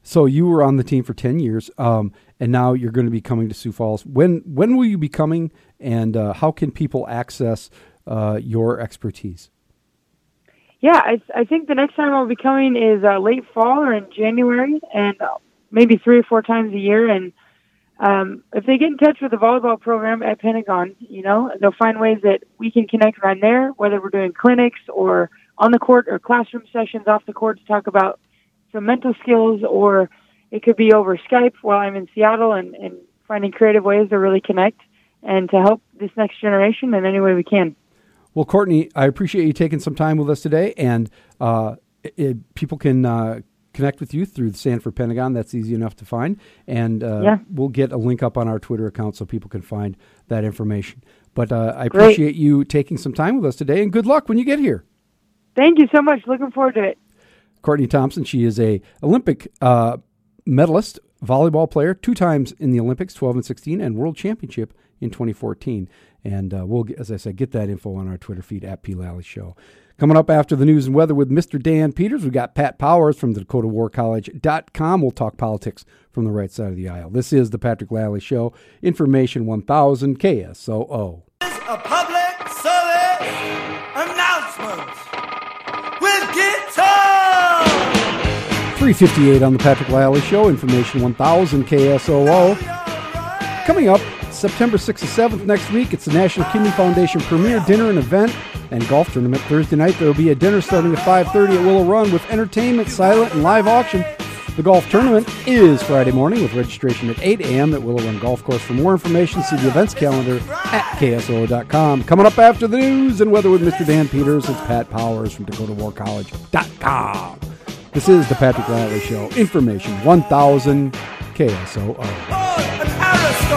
Speaker 1: So you were on the team for 10 years, um, and now you're going to be coming to Sioux Falls. When when will you be coming, and uh, how can people access uh, your expertise?
Speaker 5: Yeah, I, I think the next time I'll be coming is uh, late fall or in January, and uh, maybe three or four times a year. And um, if they get in touch with the volleyball program at Pentagon, you know, they'll find ways that we can connect right there, whether we're doing clinics or on the court or classroom sessions off the court to talk about some mental skills, or it could be over Skype while I'm in Seattle and, and finding creative ways to really connect and to help this next generation in any way we can.
Speaker 1: Well, Courtney, I appreciate you taking some time with us today, and uh, it, people can uh, connect with you through the Sanford Pentagon. That's easy enough to find, and uh,
Speaker 5: Yeah.
Speaker 1: we'll get a link up on our Twitter account so people can find that information. But uh, I
Speaker 5: Great.
Speaker 1: appreciate you taking some time with us today, and good luck when you get here.
Speaker 5: Thank you so much. Looking forward to it.
Speaker 1: Courtney Thompson. She is a Olympic uh, medalist, volleyball player, two times in the Olympics, 12 and 16, and World Championship in 2014. And uh, we'll, as I said, get that info on our Twitter feed at P. Lally Show. Coming up after the news and weather with Mr. Dan Peters, we've got Pat Powers from the DakotaWarCollege.com. We'll talk politics from the right side of the aisle. This is the Patrick Lally Show, Information 1000 KSOO.
Speaker 6: a public service announcement.
Speaker 1: 358 on the Patrick Lally Show, Information 1000 KSOO. Coming up September 6th and 7th next week, it's the National Kidney Foundation premier dinner and event and golf tournament. Thursday night, there will be a dinner starting at 5.30 at Willow Run with entertainment, silent, and live auction. The golf tournament is Friday morning with registration at 8 a.m. at Willow Run Golf Course. For more information, see the events calendar at KSOO.com. Coming up after the news and weather with Mr. Dan Peters, it's Pat Powers from DakotaWarCollege.com. This is the Patrick Lally Show. Information 1000 KSOO.
Speaker 6: Never know.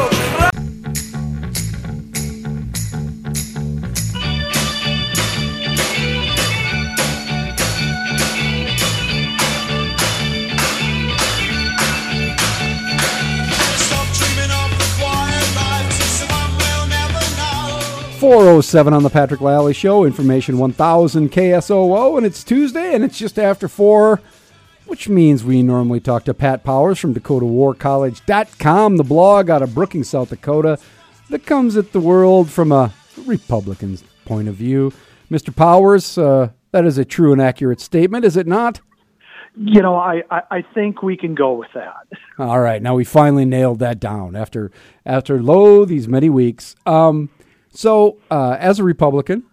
Speaker 1: 407 on the Patrick Lally Show, information 1000 KSOO, and it's Tuesday and it's just after 4, which means we normally talk to Pat Powers from DakotaWarCollege.com, the blog out of Brookings, South Dakota, that comes at the world from a Republican's point of view. Mr. Powers, uh, that is a true and accurate statement, is it not?
Speaker 7: You know, I, I, I think we can go with that.
Speaker 1: All right, now we finally nailed that down after after lo these many weeks. Um, so, uh, as a Republican,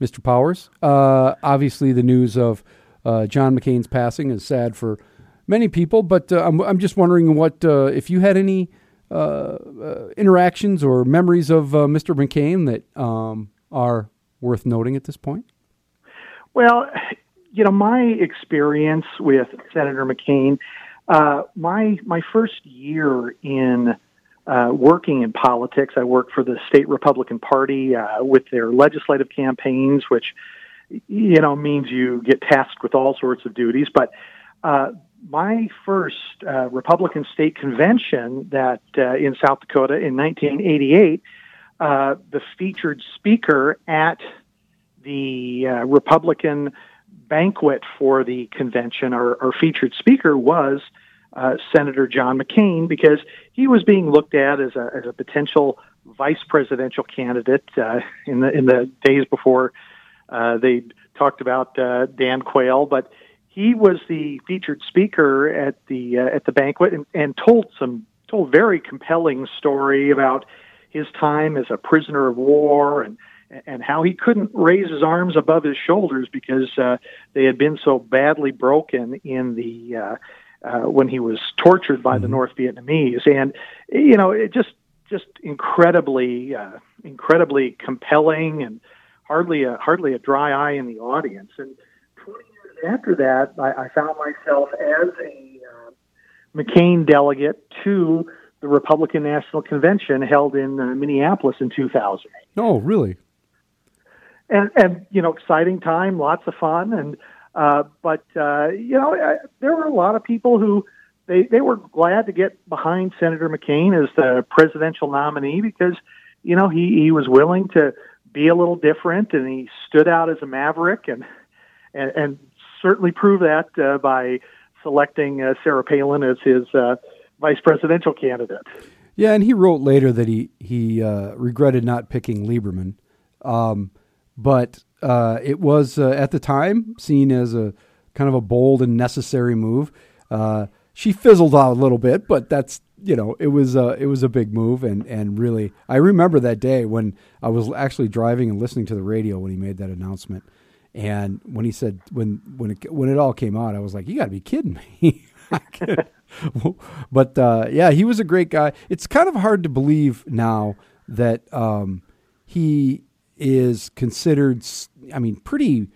Speaker 1: Mr. Powers, uh, obviously the news of uh, John McCain's passing is sad for many people, but uh, I'm, I'm just wondering what uh, if you had any uh, uh, interactions or memories of Mr. McCain that um, are worth noting at this point.
Speaker 7: Well, you know, my experience with Senator McCain, my my first year in uh, working in politics, I worked for the state Republican Party uh, with their legislative campaigns, which you know means you get tasked with all sorts of duties. But uh, my first uh, Republican state convention that uh, in South Dakota in 1988, uh, the featured speaker at the uh, Republican banquet for the convention, our, our featured speaker was uh, Senator John McCain because he was being looked at as a, as a potential vice presidential candidate in the in the days before uh, they talked about uh, Dan Quayle, but he was the featured speaker at the uh, at the banquet and, and told some told very compelling story about his time as a prisoner of war and and how he couldn't raise his arms above his shoulders because uh, they had been so badly broken in the uh, uh, when he was tortured by the North Vietnamese, and you know it just just incredibly uh, incredibly compelling and hardly a hardly a dry eye in the audience. And 20 years after that, I, I found myself as a uh, McCain delegate to the Republican National Convention held in uh, Minneapolis in 2008
Speaker 1: Oh, really?
Speaker 7: and and you know exciting time lots of fun and uh but uh you know I, there were a lot of people who they they were glad to get behind Senator McCain as the presidential nominee because you know he he was willing to be a little different and he stood out as a maverick and and, and certainly proved that uh, by selecting uh, Sarah Palin as his uh, vice presidential candidate.
Speaker 1: Yeah, and he wrote later that he he uh, regretted not picking Lieberman, um, but uh, it was at the time seen as a kind of a bold and necessary move. She fizzled out a little bit, but that's you know it was uh, it was a big move, and and really I remember that day when I was actually driving and listening to the radio when he made that announcement, and when he said when when it when it all came out, I was like, you got to be kidding me. [LAUGHS] [LAUGHS] but uh, yeah, he was a great guy. It's kind of hard to believe now that um, he is considered. I mean, pretty.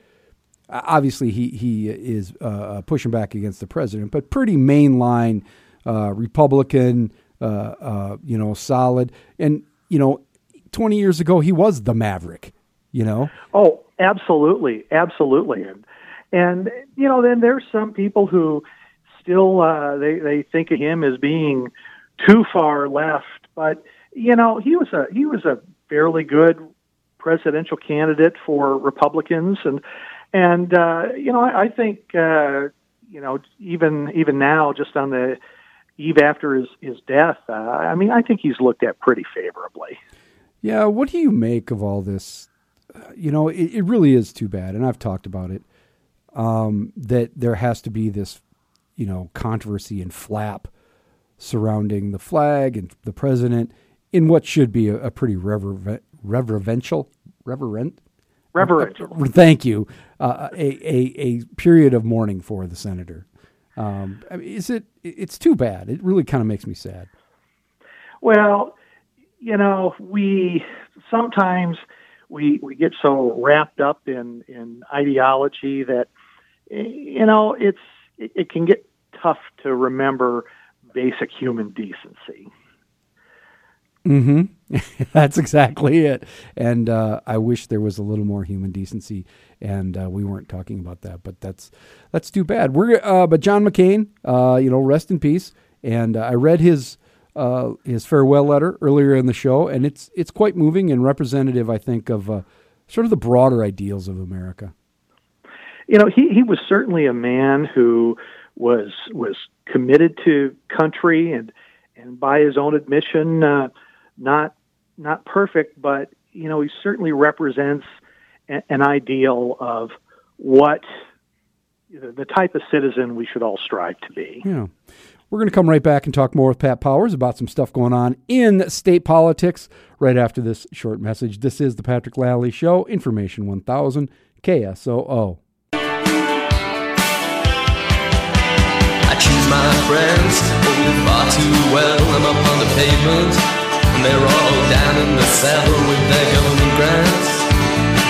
Speaker 1: Obviously, he he is uh, pushing back against the president, but pretty mainline uh, Republican. Uh, uh, you know, solid, and you know, twenty years ago he was the Maverick. You know,
Speaker 7: Oh, absolutely, absolutely, and and you know, then there's some people who still uh, they they think of him as being too far left, but you know, he was a he was a fairly good presidential candidate for Republicans, and and uh, you know, I, I think uh, you know even even now, just on the eve after his his death, uh, I mean, I think he's looked at pretty favorably.
Speaker 1: Yeah, what do you make of all this? Uh, You know, it, it really is too bad, and I've talked about it. Um, that there has to be this, you know, controversy and flap surrounding the flag and the president in what should be a, a pretty rever- reverential, reverent,
Speaker 7: Reverential.
Speaker 1: Thank you. Uh, a, a a period of mourning for the senator. Um, I mean, is it? It's too bad. It really kind of makes me sad.
Speaker 7: Well, you know, we sometimes we we get so wrapped up in in ideology that you know it's it, it can get tough to remember basic human decency.
Speaker 1: Mm-hmm. [LAUGHS] That's exactly it. And uh, I wish there was a little more human decency, and uh, we weren't talking about that. But that's that's too bad. We're uh, but John McCain, uh, you know, rest in peace. And uh, I read his uh, his farewell letter earlier in the show, and it's it's quite moving and representative, I think, of sort of the broader ideals of America.
Speaker 7: you know he he was certainly a man who was was committed to country and and by his own admission not not perfect but you know he certainly represents a, an ideal of what the type of citizen we should all strive to be.
Speaker 1: Yeah. We're going to come right back and talk more with Pat Powers about some stuff going on in state politics right after this short message. This is the Patrick Lally Show, Information 1000 KSOO.
Speaker 8: I choose my friends oh, far too well. I'm up on the pavement, and they're all down in the with their grants.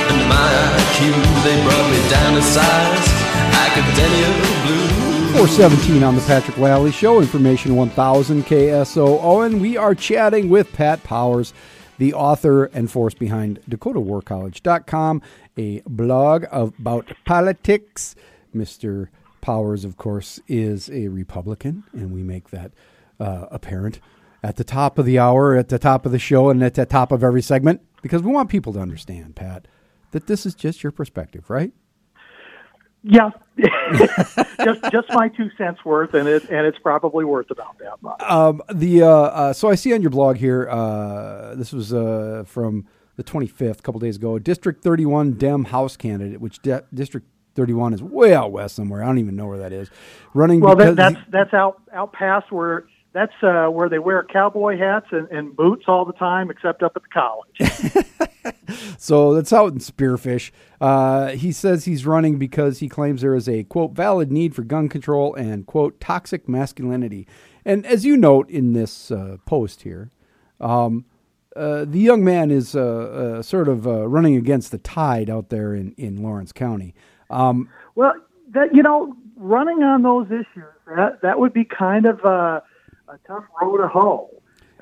Speaker 8: And my IQ, they brought me down size. Academia blue.
Speaker 1: 417 on the Patrick Lally Show, Information 1000 KSOO, and we are chatting with Pat Powers, the author and force behind DakotaWarCollege.com, a blog about politics. Mr. Powers, of course, is a Republican, and we make that uh, apparent at the top of the hour, at the top of the show, and at the top of every segment because we want people to understand, Pat, that this is just your perspective, right?
Speaker 7: Yeah, [LAUGHS] just just my two cents worth, and it and it's probably worth about that much.
Speaker 1: Um, the uh, uh, so I see on your blog here. Uh, this was uh, from the 25th, a couple days ago. District 31 Dem House candidate, which de- District 31 is way out west somewhere. I don't even know where that is. Running
Speaker 7: Well, that, that's that's out out past where that's uh, where they wear cowboy hats and, and boots all the time, except up at the college. [LAUGHS]
Speaker 1: so that's out in Spearfish. Uh, he says he's running because he claims there is a quote valid need for gun control and quote toxic masculinity. And as you note in this uh, post here, um, uh, the young man is uh, uh, sort of uh, running against the tide out there in, in Lawrence County. Um,
Speaker 7: Well, that you know, running on those issues that that would be kind of a, a tough row to hoe.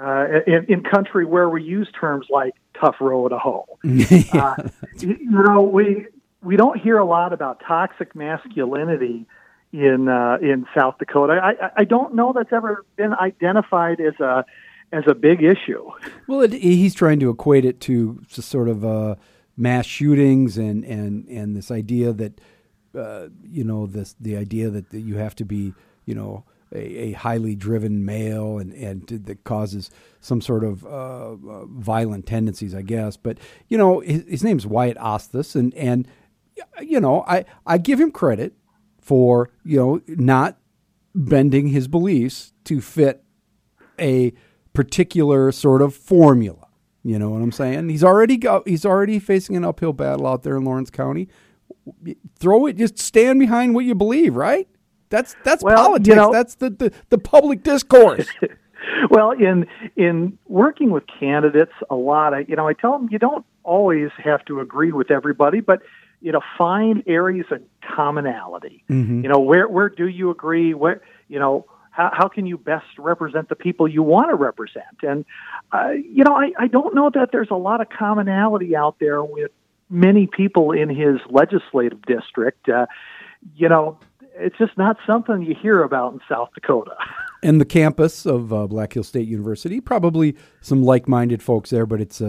Speaker 7: Uh, in, in country where we use terms like tough row to hoe, [LAUGHS] uh, you, you know, we we don't hear a lot about toxic masculinity in uh, in South Dakota. I, I- don't know that's ever been identified as a as a big issue.
Speaker 1: Well, it, he's trying to equate it to sort of uh, mass shootings and, and, and this idea that uh, you know this the idea that, that you have to be you know a, a highly driven male and and that causes some sort of uh, uh, violent tendencies, I guess. But you know his, his name's Wyatt Osthus, and and you know I I give him credit for you know not bending his beliefs to fit a particular sort of formula. You know what I'm saying? He's already got he's already facing an uphill battle out there in Lawrence County. Throw it, just stand behind what you believe, right? That's that's
Speaker 7: Well, you
Speaker 1: politics.
Speaker 7: know-
Speaker 1: that's the, the, the public discourse. [LAUGHS]
Speaker 7: Well, in in working with candidates, a lot. I, you know, I tell them you don't always have to agree with everybody, but you know, find areas of commonality. You know, where where do you agree? Where you know, how how can you best represent the people you want to represent? And uh, you know, I I don't know that there's a lot of commonality out there with many people in his legislative district. Uh, you know, it's just not something you hear about in South Dakota. [LAUGHS]
Speaker 1: and the campus of uh, Black Hills State University, probably some like-minded folks there, but it's uh,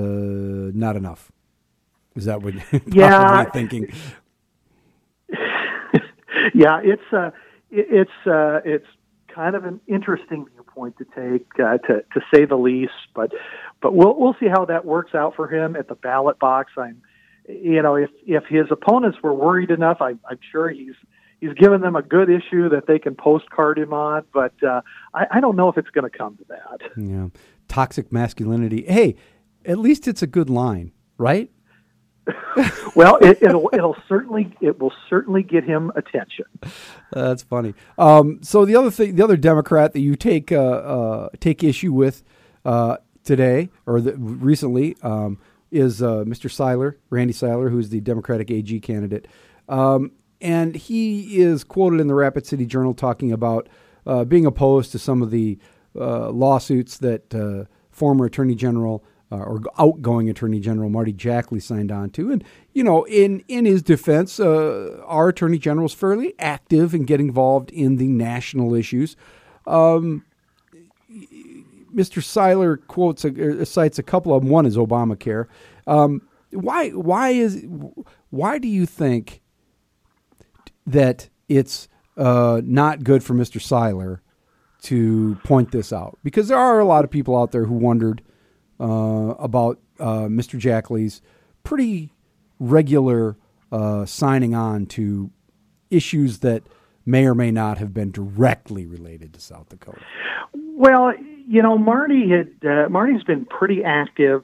Speaker 1: not enough. Is that what [LAUGHS] you're
Speaker 7: Yeah.
Speaker 1: thinking? [LAUGHS]
Speaker 7: yeah, it's uh, it- it's uh, it's kind of an interesting viewpoint to take, uh, to to say the least. But but we'll we'll see how that works out for him at the ballot box. I'm, you know, if if his opponents were worried enough, I, I'm sure he's he's given them a good issue that they can postcard him on. But uh, I, I don't know if it's going to come to that.
Speaker 1: Yeah, toxic masculinity. Hey, at least it's a good line, right? [LAUGHS]
Speaker 7: Well, it, it'll it'll certainly it will certainly get him attention.
Speaker 1: That's funny. Um, so the other thing, the other Democrat that you take uh, uh, take issue with uh, today or the, recently um, is uh, Mr. Seiler, Randy Seiler, who's the Democratic AG candidate, um, and he is quoted in the Rapid City Journal talking about uh, being opposed to some of the uh, lawsuits that uh, former Attorney General uh, or outgoing Attorney General Marty Jackley signed on to. And, you know, in, in his defense, uh, our Attorney General is fairly active in getting involved in the national issues. Um, Mr. Seiler quotes uh, cites a couple of them. One is Obamacare. Um, why why is why do you think that it's uh, not good for Mr. Seiler to point this out? Because there are a lot of people out there who wondered uh, about uh, Mr. Jackley's pretty regular uh, signing on to issues that may or may not have been directly related to South Dakota.
Speaker 7: Well, you know, Marty had uh, Marty's been pretty active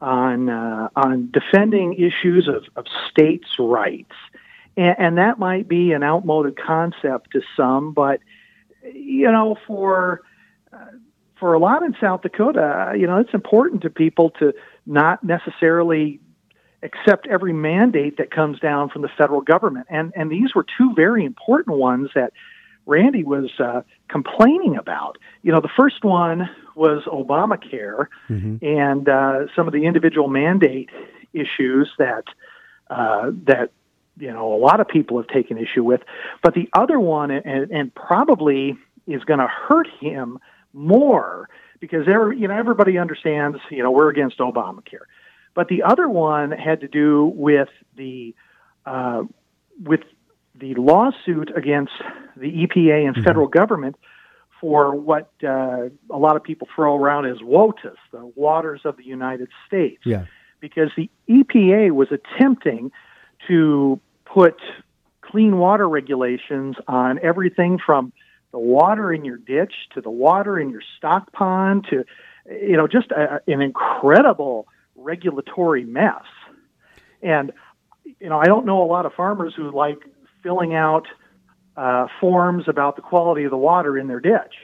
Speaker 7: on uh, on defending issues of, of states' rights, and, and that might be an outmoded concept to some, but you know, for uh, for a lot in South Dakota, you know, it's important to people to not necessarily accept every mandate that comes down from the federal government, and and these were two very important ones that Randy was uh, complaining about. You know, the first one was Obamacare and uh, some of the individual mandate issues that uh, that you know a lot of people have taken issue with. But the other one, and, and probably is going to hurt him more because every, you know everybody understands. You know, we're against Obamacare. But the other one had to do with the uh, with the lawsuit against the EPA and federal government for what uh, a lot of people throw around as WOTUS, the waters of the United States,
Speaker 1: Yeah.
Speaker 7: because the EPA was attempting to put clean water regulations on everything from the water in your ditch to the water in your stock pond to, you know, just a, an incredible regulatory mess. And, you know, I don't know a lot of farmers who like filling out uh, forms about the quality of the water in their ditch.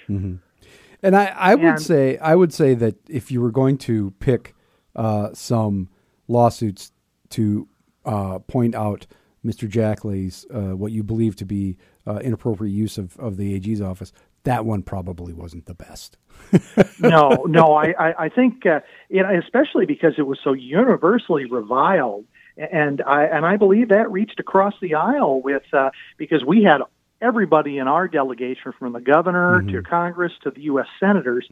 Speaker 1: And I, I would say I would say that if you were going to pick uh, some lawsuits to uh, point out Mr. Jackley's uh, what you believe to be uh, inappropriate use of, of the AG's office, that one probably wasn't the best. [LAUGHS]
Speaker 7: no, no, I, I, I think, uh, know, especially because it was so universally reviled, and I and I believe that reached across the aisle with uh, because we had everybody in our delegation, from the governor to Congress to the U.S. senators,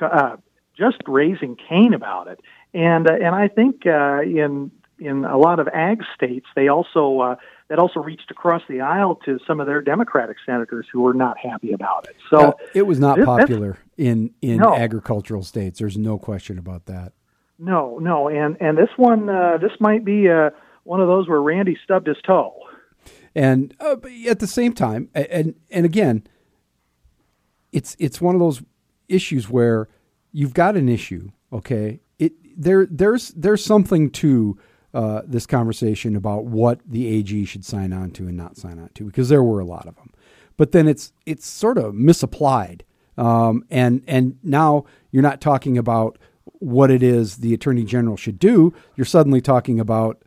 Speaker 7: uh, just raising Cain about it, and uh, and I think uh, in in a lot of ag states, they also uh, that also reached across the aisle to some of their Democratic senators who were not happy about it. So
Speaker 1: Uh, it was not
Speaker 7: this-
Speaker 1: popular in in
Speaker 7: No.
Speaker 1: agricultural states. There's no question about that.
Speaker 7: No, no, and and this one, uh, this might be uh, one of those where Randy stubbed his toe.
Speaker 1: and uh, at the same time, and and again, it's it's one of those issues where you've got an issue. Okay, it there there's there's something to uh, this conversation about what the AG should sign on to and not sign on to because there were a lot of them, but then it's it's sort of misapplied, um, and and now you're not talking about what it is the attorney general should do. You're suddenly talking about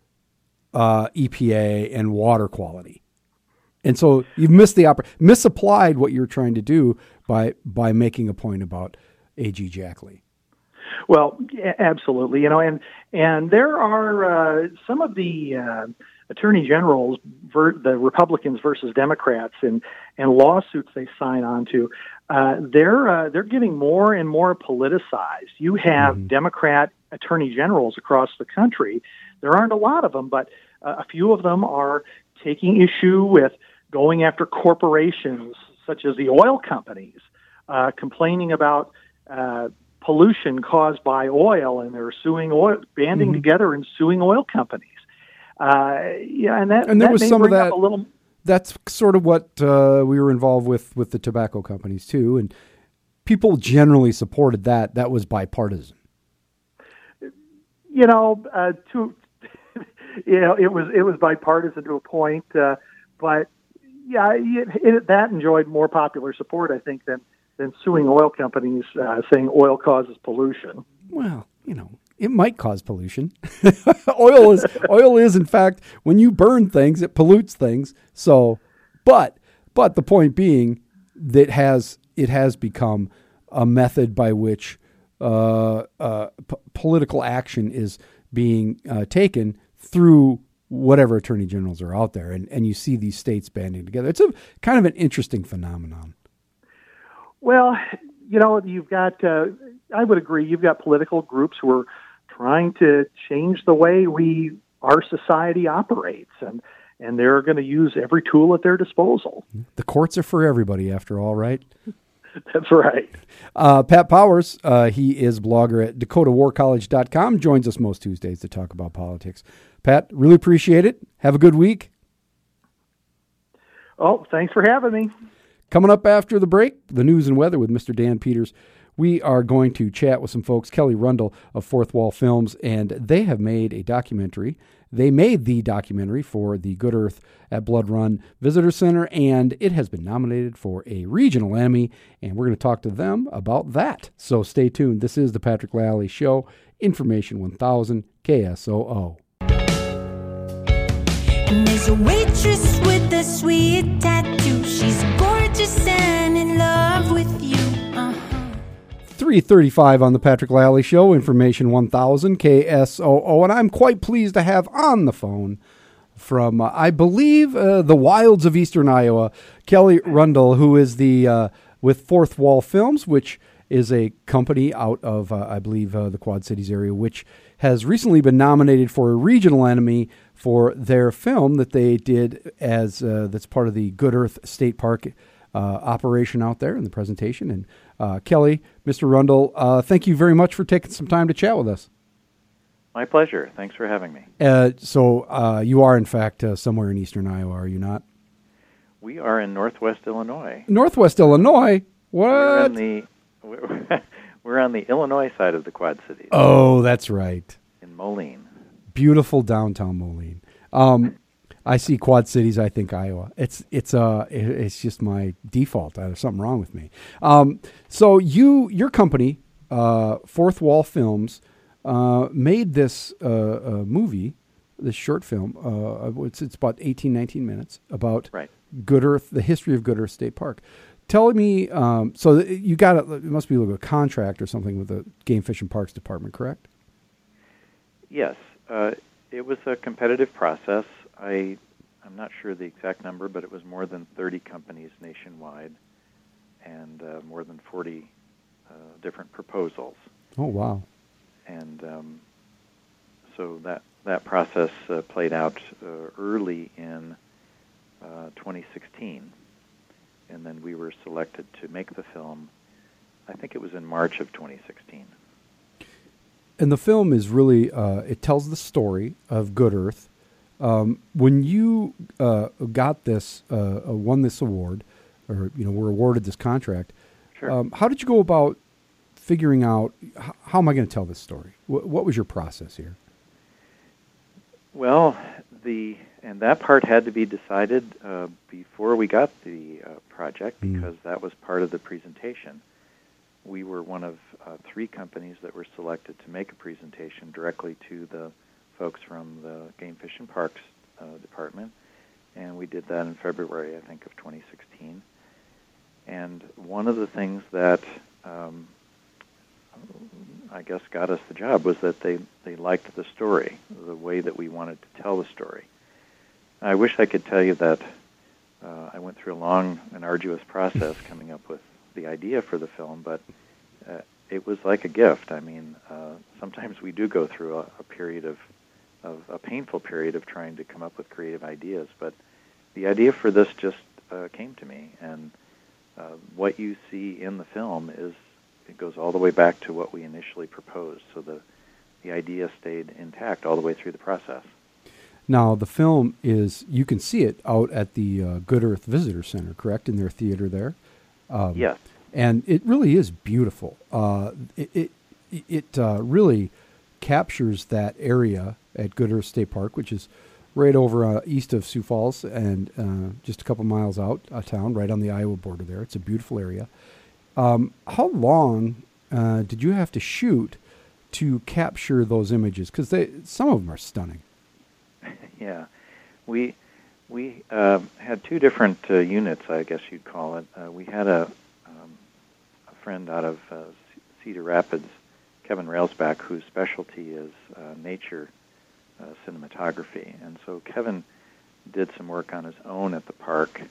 Speaker 1: uh, EPA and water quality. And so you've missed the oppor- misapplied what you're trying to do by by making a point about AG Jackley.
Speaker 7: Well, absolutely, you know, and and there are uh, some of the uh, attorney generals, ver- the Republicans versus Democrats, and and lawsuits they sign on to. Uh, they're uh, they're getting more and more politicized. You have Democrat attorney generals across the country. There aren't a lot of them, but uh, a few of them are taking issue with going after corporations such as the oil companies, uh, complaining about uh, pollution caused by oil, and they're suing oil, banding together and suing oil companies. Uh, yeah, and that
Speaker 1: And there
Speaker 7: that
Speaker 1: was some of that-
Speaker 7: little.
Speaker 1: That's sort of what uh, we were involved with with the tobacco companies too, and people generally supported that. That was bipartisan.
Speaker 7: you know, uh, to [LAUGHS] you know, it was it was bipartisan to a point, uh, but yeah, it, it, that enjoyed more popular support, I think, than than suing oil companies uh, saying oil causes pollution.
Speaker 1: Well, you know, it might cause pollution. [LAUGHS] oil is oil is in fact when you burn things, it pollutes things. So, but but the point being that has it has become a method by which uh, uh, p- political action is being uh, taken through whatever attorney generals are out there, and and you see these states banding together. It's a kind of an interesting phenomenon.
Speaker 7: Well, you know, you've got, uh, I would agree, you've got political groups who are trying to change the way we, our society operates, and, and they're going to use every tool at their disposal.
Speaker 1: The courts are for everybody, after all, right? [LAUGHS]
Speaker 7: That's right.
Speaker 1: Uh, Pat Powers, uh, he is blogger at dakotawarcollege.com, joins us most Tuesdays to talk about politics. Pat, really appreciate it. Have a good week.
Speaker 7: Oh, thanks for having me.
Speaker 1: Coming up after the break, the news and weather with Mr. Dan Peters. We are going to chat with some folks, Kelly Rundle of Fourth Wall Films, and they have made a documentary. They made the documentary for the Good Earth at Blood Run Visitor Center, and it has been nominated for a regional Emmy, and we're going to talk to them about that. So stay tuned. This is the Patrick Lally Show, Information 1000 KSOO.
Speaker 9: And there's a waitress with a sweet tattoo. She's gorgeous and in love with you. Uh-huh.
Speaker 1: 335 on the Patrick Lally Show, Information 1000 KSOO. And I'm quite pleased to have on the phone from, uh, I believe, uh, the wilds of eastern Iowa, Kelly Rundle, who is the uh, with Fourth Wall Films, which is a company out of, uh, I believe, uh, the Quad Cities area, which has recently been nominated for a regional Emmy for their film that they did as uh, that's part of the Good Earth State Park uh, operation out there in the presentation. And uh, Kelly, Mr. Rundle, uh, thank you very much for taking some time to chat with us.
Speaker 10: My pleasure. Thanks for having me.
Speaker 1: Uh, so uh, you are, in fact, uh, somewhere in eastern Iowa, are you not?
Speaker 10: We are in Northwest Illinois.
Speaker 1: Northwest Illinois. What?
Speaker 10: We're on the [LAUGHS] we're on the Illinois side of the Quad Cities
Speaker 1: Oh, that's right.
Speaker 10: in Moline.
Speaker 1: Beautiful downtown Moline. Um, I see Quad Cities. I think Iowa. It's it's uh it's just my default. There's something wrong with me. Um, so you your company, uh, Fourth Wall Films, uh, made this uh, uh, movie, this short film. Uh, it's it's about 18, 19 minutes about
Speaker 10: Right.
Speaker 1: Good Earth, the history of Good Earth State Park. Tell me, um, so you got a, it must be like a contract or something with the Game Fish and Parks Department, correct?
Speaker 10: Yes, uh, it was a competitive process. I I'm not sure the exact number, but it was more than 30 companies nationwide, and uh, more than 40 uh, different proposals.
Speaker 1: Oh wow.
Speaker 10: and um, so that that process uh, played out uh, early in uh, 2016, and then we were selected to make the film. I think it was in March of 2016.
Speaker 1: And the film is really uh, it tells the story of Good Earth. Um, when you uh, got this, uh, uh, won this award, or you know, were awarded this contract,
Speaker 10: Sure.
Speaker 1: um, how did you go about figuring out how am I going to tell this story? Wh- what was your process here?
Speaker 10: Well, the and that part had to be decided uh, before we got the uh, project
Speaker 1: Mm.
Speaker 10: because that was part of the presentation. We were one of uh, three companies that were selected to make a presentation directly to the folks from the Game Fish and Parks uh, Department, and we did that in February, I think, of 2016. And one of the things that um, I guess got us the job was that they they liked the story, the way that we wanted to tell the story. I wish I could tell you that uh, I went through a long and arduous process coming up with the idea for the film, but uh, it was like a gift. I mean, uh, sometimes we do go through a, a period of, of a painful period of trying to come up with creative ideas, but the idea for this just uh, came to me, and uh, what you see in the film is it goes all the way back to what we initially proposed. So the the idea stayed intact all the way through the process.
Speaker 1: Now, the film is you can see it out at the uh, Good Earth Visitor Center, correct, in their theater there. Um,
Speaker 10: Yes.
Speaker 1: and it really is beautiful. Uh, it it, it uh, really captures that area at Good Earth State Park, which is right over uh, east of Sioux Falls and uh, just a couple miles out of town, right on the Iowa border. There, it's a beautiful area. Um, how long uh, did you have to shoot to capture those images? Because they some of them are stunning. [LAUGHS]
Speaker 10: yeah, we we um, had two different uh, units, I guess you'd call it. Uh, we had a um, a friend out of uh, Cedar Rapids, Kevin Railsback, whose specialty is uh, nature uh, cinematography, and so Kevin did some work on his own at the park,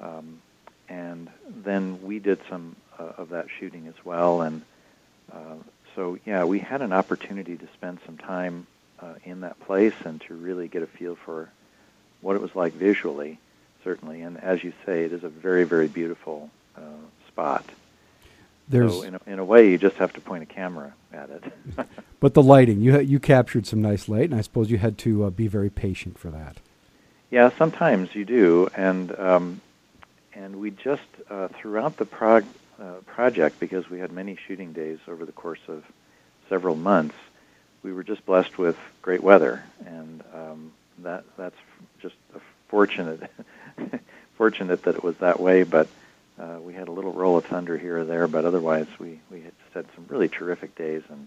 Speaker 10: um, and then we did some uh, of that shooting as well, and uh, so yeah, we had an opportunity to spend some time uh, in that place and to really get a feel for what it was like visually, certainly. And as you say, it is a very, very beautiful uh, spot.
Speaker 1: There's
Speaker 10: so in a, in a way, you just have to point a camera at it. [LAUGHS]
Speaker 1: But the lighting, you you captured some nice light, and I suppose you had to uh, be very patient for that.
Speaker 10: Yeah, sometimes you do, and um, and we just uh, throughout the prog- uh, project because we had many shooting days over the course of several months. We were just blessed with great weather, and um, that that's fortunate [LAUGHS] fortunate that it was that way. But uh, we had a little roll of thunder here or there, but otherwise we we had just had some really terrific days and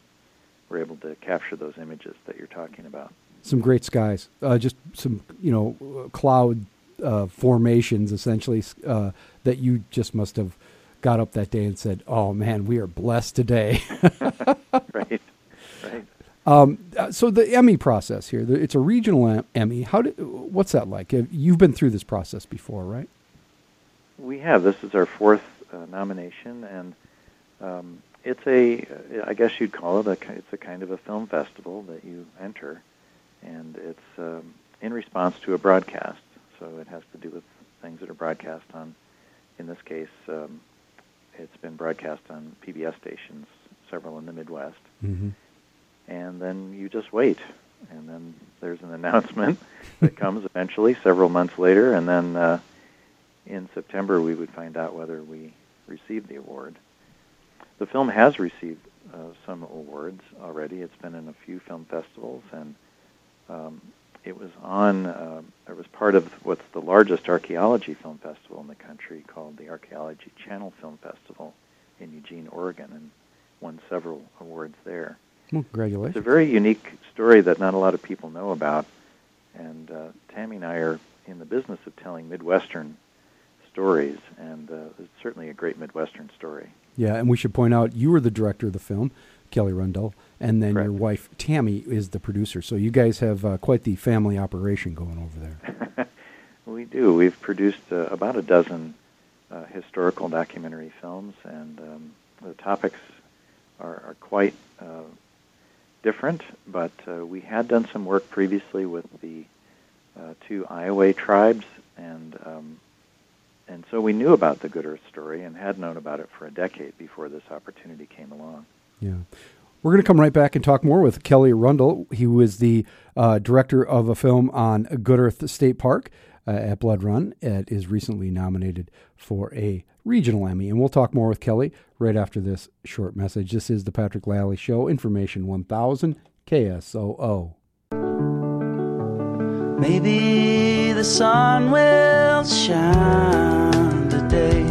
Speaker 10: were able to capture those images that you're talking about.
Speaker 1: Some great skies, uh, just some you know cloud uh, formations essentially uh, that you just must have got up that day and said, "Oh man, we are blessed today." [LAUGHS]
Speaker 10: right, right.
Speaker 1: Um, uh, so the Emmy process here, it's a regional em- Emmy. How did, what's that like? You've been through this process before, right?
Speaker 10: We have. This is our fourth uh, nomination, and um, it's a, I guess you'd call it a, it's a kind of a film festival that you enter, and it's um, in response to a broadcast. So it has to do with things that are broadcast on, in this case, um, it's been broadcast on PBS stations, several in the Midwest.
Speaker 1: Mm-hmm.
Speaker 10: And then you just wait. And then there's an [LAUGHS] announcement that comes eventually, several months later, and then uh, in September we would find out whether we received the award. The film has received uh, some awards already. It's been in a few film festivals, and um, it was on. Uh, it was part of what's the largest archaeology film festival in the country, called the Archaeology Channel Film Festival in Eugene, Oregon, and won several awards there.
Speaker 1: Well,
Speaker 10: It's a very unique story that not a lot of people know about, and uh, Tammy and I are in the business of telling Midwestern stories, and uh, it's certainly a great Midwestern story.
Speaker 1: Yeah, and we should point out you were the director of the film, Kelly Rundle, and then your wife Tammy is the producer. So you guys have uh, quite the family operation going over there. [LAUGHS]
Speaker 10: We do. We've produced uh, about a dozen uh, historical documentary films, and um, the topics are, are quite uh, different. But uh, we had done some work previously with the uh, two Iowa tribes, and um, and so we knew about the Good Earth story and had known about it for a decade before this opportunity came along.
Speaker 1: Yeah. We're going to come right back and talk more with Kelly Rundle. He was the uh, director of a film on Good Earth State Park uh, at Blood Run. It is recently nominated for a regional Emmy. And we'll talk more with Kelly right after this short message. This is the Patrick Lally Show, Information 1000 KSOO.
Speaker 6: Maybe the sun will shine today.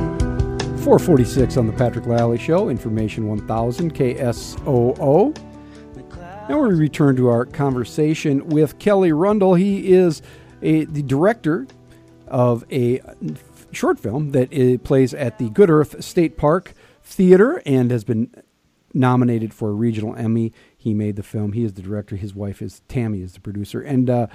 Speaker 1: 446 on the Patrick Lally Show, Information 1000 KSOO. Now we return to our conversation with Kelly Rundle. He is a, the director of a short film that plays at the Good Earth State Park Theater and has been nominated for a regional Emmy. He made the film. He is the director. His wife is Tammy, is the producer. And uh,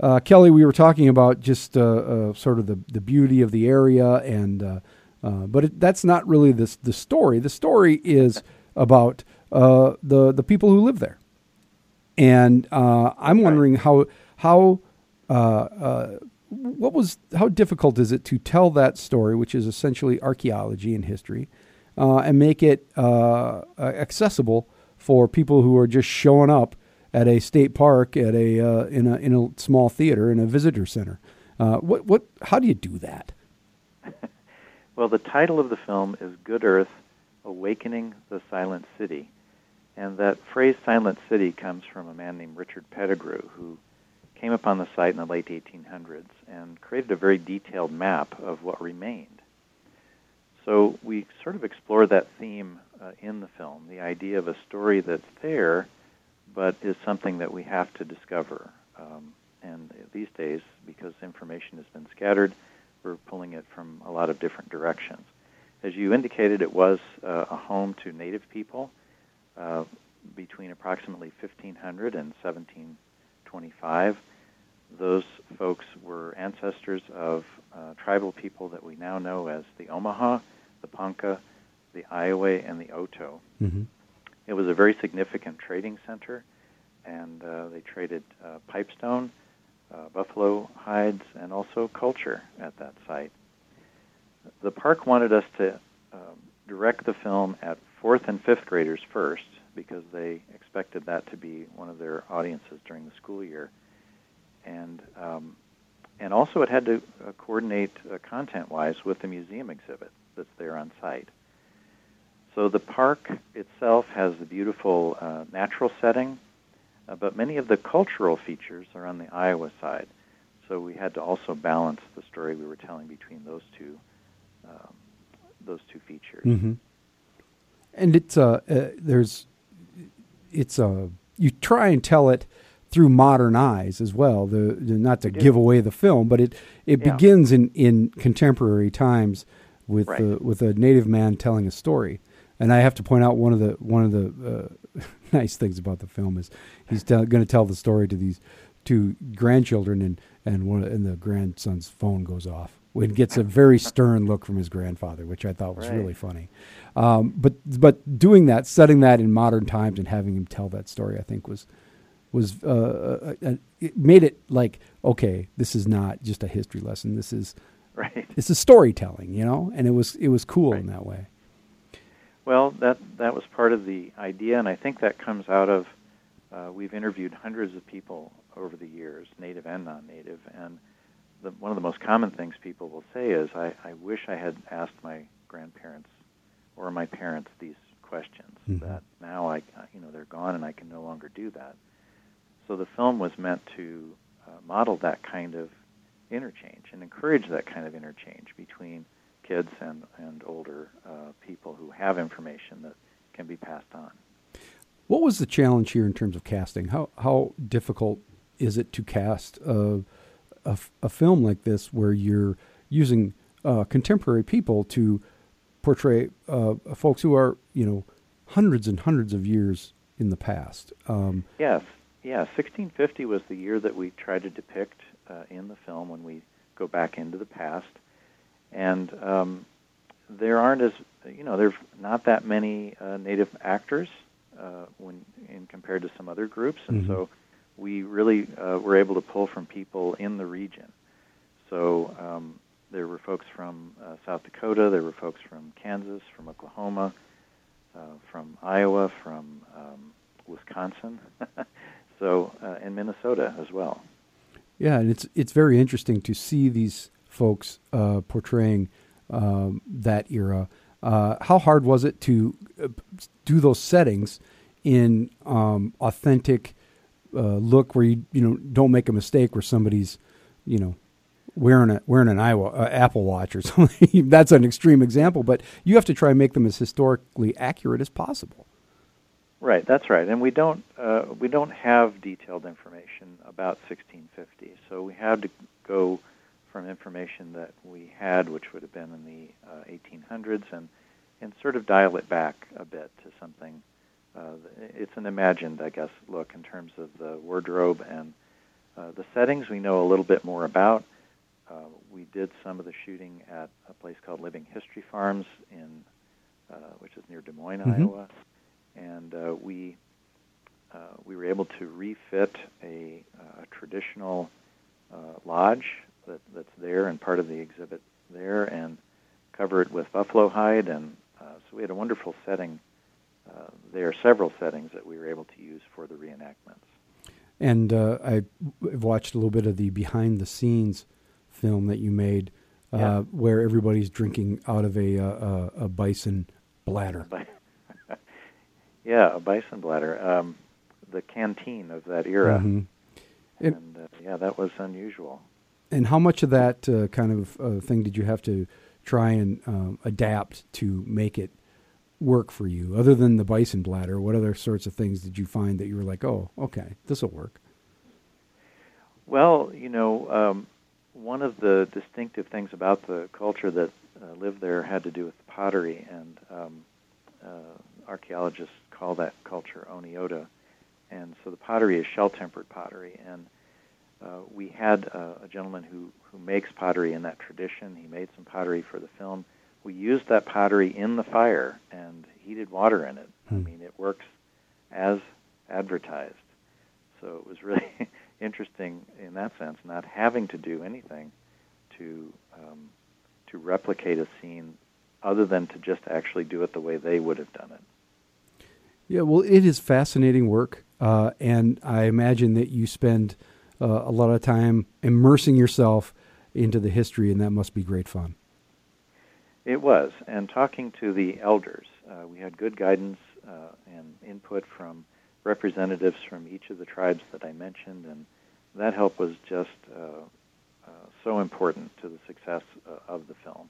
Speaker 1: uh, Kelly, we were talking about just uh, uh, sort of the, the beauty of the area, and uh, uh, but it, that's not really the the story. The story is about uh, the the people who live there, and uh, I'm wondering how how uh, uh, what was how difficult is it to tell that story, which is essentially archaeology and history, uh, and make it uh, accessible for people who are just showing up at a state park, at a uh, in a in a small theater, in a visitor center. Uh, what what how do you do that? [LAUGHS]
Speaker 10: Well, the title of the film is Good Earth Awakening the Silent City. And that phrase Silent City comes from a man named Richard Pettigrew who came upon the site in the late 1800s and created a very detailed map of what remained. So we sort of explore that theme uh, in the film the idea of a story that's there but is something that we have to discover. Um, and these days, because information has been scattered, we're pulling it from a lot of different directions. As you indicated, it was uh, a home to native people uh, between approximately 1500 and 1725. Those folks were ancestors of uh, tribal people that we now know as the Omaha, the Ponca, the Iowa, and the Oto.
Speaker 1: Mm-hmm.
Speaker 10: It was a very significant trading center, and uh, they traded uh, pipestone, uh, buffalo hides, and also culture at that site. The park wanted us to um, direct the film at fourth and fifth graders first, because they expected that to be one of their audiences during the school year, and um, and also it had to uh, coordinate uh, content-wise with the museum exhibit that's there on site. So the park itself has a beautiful uh, natural setting, uh, but many of the cultural features are on the Iowa side. So we had to also balance the story we were telling between those two um, those two features.
Speaker 1: hmm And it's uh, uh there's it's uh you try and tell it through modern eyes as well. The, the- not to give away the film, but it it
Speaker 10: Yeah.
Speaker 1: begins in in contemporary times with
Speaker 10: Right.
Speaker 1: uh, with a native man telling a story. And I have to point out one of the one of the uh, [LAUGHS] nice things about the film is he's tell, going to tell the story to these two grandchildren, and and one and the grandson's phone goes off. It gets a very [LAUGHS] stern look from his grandfather, which I thought was
Speaker 10: Right.
Speaker 1: really funny. Um, but but doing that, setting that in modern times, and having him tell that story, I think was was uh, uh, uh, it made it like okay, this is not just a history lesson. This is [LAUGHS]
Speaker 10: Right.
Speaker 1: It's a storytelling, you know, and it was it was cool
Speaker 10: Right.
Speaker 1: in that way.
Speaker 10: Well, that that was part of the idea, and I think that comes out of uh, we've interviewed hundreds of people over the years, native and non-native, and the, one of the most common things people will say is, I, "I wish I had asked my grandparents or my parents these questions.
Speaker 1: Mhm.
Speaker 10: That now I, uh, you know, they're gone, and I can no longer do that." So the film was meant to uh, model that kind of interchange and encourage that kind of interchange between kids and, and older uh, people who have information that can be passed on.
Speaker 1: What was the challenge here in terms of casting? How how difficult is it to cast a a film like this where you're using uh, contemporary people to portray uh, folks who are you know hundreds and hundreds of years in the past? Um,
Speaker 10: Yes, yeah. 1650 was the year that we tried to depict uh, in the film when we go back into the past, and um, there aren't as you know there's not that many uh, native actors uh, when in compared to some other groups, and
Speaker 1: Mhm.
Speaker 10: so we really uh, were able to pull from people in the region. So um, there were folks from uh, South Dakota, there were folks from Kansas, from Oklahoma, uh, from Iowa, from um, Wisconsin, [LAUGHS] so uh, and Minnesota as well.
Speaker 1: Yeah, and it's it's very interesting to see these folks uh, portraying um, that era. Uh, how hard was it to uh, do those settings in um, authentic uh, look, where you you know don't make a mistake where somebody's you know wearing a wearing an Iowa uh, Apple Watch or [LAUGHS] something. That's an extreme example, but you have to try and make them as historically accurate as possible.
Speaker 10: Right, that's right. And we don't uh, we don't have detailed information about 1650, so we had to go from information that we had, which would have been in the uh, 1800s, and and sort of dial it back a bit to something. Uh, it's an imagined, I guess, look in terms of the wardrobe and uh, the settings. We know a little bit more about. Uh, we did some of the shooting at a place called Living History Farms in, uh, which is near Des Moines,
Speaker 1: Mhm.
Speaker 10: Iowa, and uh, we uh, we were able to refit a, uh, traditional uh, lodge that, that's there and part of the exhibit there, and cover it with buffalo hide, and uh, so we had a wonderful setting. Uh, there are several settings that we were able to use for the reenactments.
Speaker 1: And uh, I have watched a little bit of the behind the scenes film that you made, uh,
Speaker 10: Yeah.
Speaker 1: where everybody's drinking out of a uh, a, a bison bladder.
Speaker 10: Yeah, a bison bladder, um, the canteen of that era,
Speaker 1: Mhm. And-
Speaker 10: and uh, yeah, that was unusual.
Speaker 1: And how much of that uh, kind of uh, thing did you have to try and um, adapt to make it work for you? Other than the bison bladder, what other sorts of things did you find that you were like, oh, okay, this will work?
Speaker 10: Well, you know, um, one of the distinctive things about the culture that uh, lived there had to do with pottery, and um, uh, archaeologists call that culture Oneota. And so the pottery is shell-tempered pottery, and uh, we had uh, a gentleman who, who makes pottery in that tradition. He made some pottery for the film. We used that pottery in the fire and heated water in it. I
Speaker 1: Hmm.
Speaker 10: mean, it works as advertised. So it was really [LAUGHS] interesting in that sense, not having to do anything to um, to replicate a scene other than to just actually do it the way they would have done it.
Speaker 1: Yeah, well, it is fascinating work, uh, and I imagine that you spend uh, a lot of time immersing yourself into the history, and that must be great fun.
Speaker 10: It was, and talking to the elders, uh, we had good guidance uh, and input from representatives from each of the tribes that I mentioned, and that help was just uh, uh, so important to the success of the film.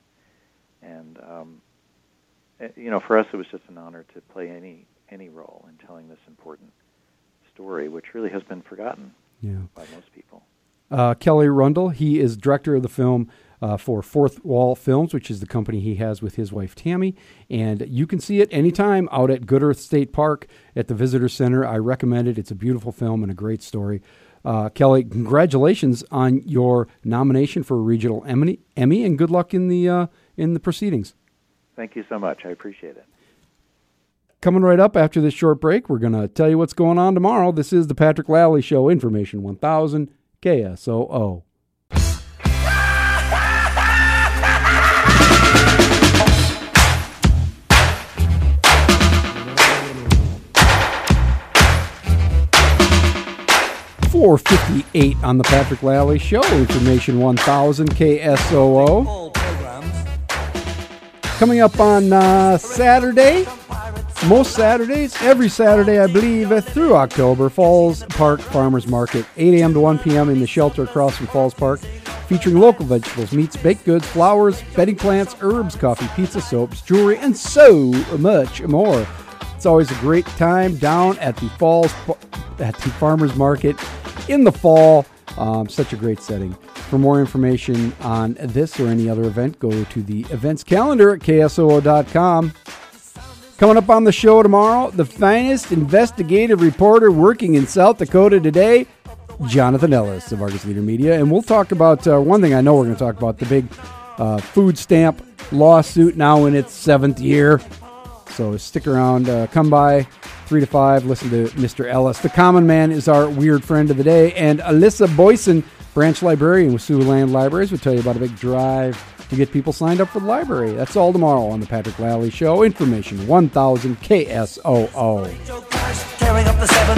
Speaker 10: And um, eh, you know, for us, it was just an honor to play any any role in telling this important story, which really has been forgotten
Speaker 1: Yeah.
Speaker 10: by most people.
Speaker 1: Uh, Kelly Rundle, he is director of the film uh, for Fourth Wall Films, which is the company he has with his wife Tammy. And you can see it anytime out at Good Earth State Park at the Visitor Center. I recommend it. It's a beautiful film and a great story. Uh, Kelly, congratulations on your nomination for a regional Emmy, Emmy and good luck in the uh, in the proceedings.
Speaker 10: Thank you so much. I appreciate it.
Speaker 1: Coming right up after this short break, we're going to tell you what's going on tomorrow. This is the Patrick Lally Show, Information 1000 KSOO. Four fifty eight on the Patrick Lally Show. Information one thousand KSOO. Coming up on uh, Saturday, most Saturdays, every Saturday, I believe, through October, Falls Park Farmers Market, 8 a.m. to 1 p.m. in the shelter across from Falls Park, featuring local vegetables, meats, baked goods, flowers, bedding plants, herbs, coffee, pizza, soaps, jewelry, and so much more. It's always a great time down at the Falls at the Farmers Market in the fall. Um, such a great setting. For more information on this or any other event, go to the events calendar at ksoo.com. Coming up on the show tomorrow, the finest investigative reporter working in South Dakota today, Jonathan Ellis of Argus Leader Media. And we'll talk about uh, one thing I know we're going to talk about the big uh, food stamp lawsuit now in its seventh year. So stick around, uh, come by three to five, listen to Mr. Ellis. The Common Man is our weird friend of the day, and Alyssa Boyson, branch librarian with Siouxland Libraries, will tell you about a big drive to get people signed up for the library. That's all tomorrow on the Patrick Lally Show. Information 1000 KSOO.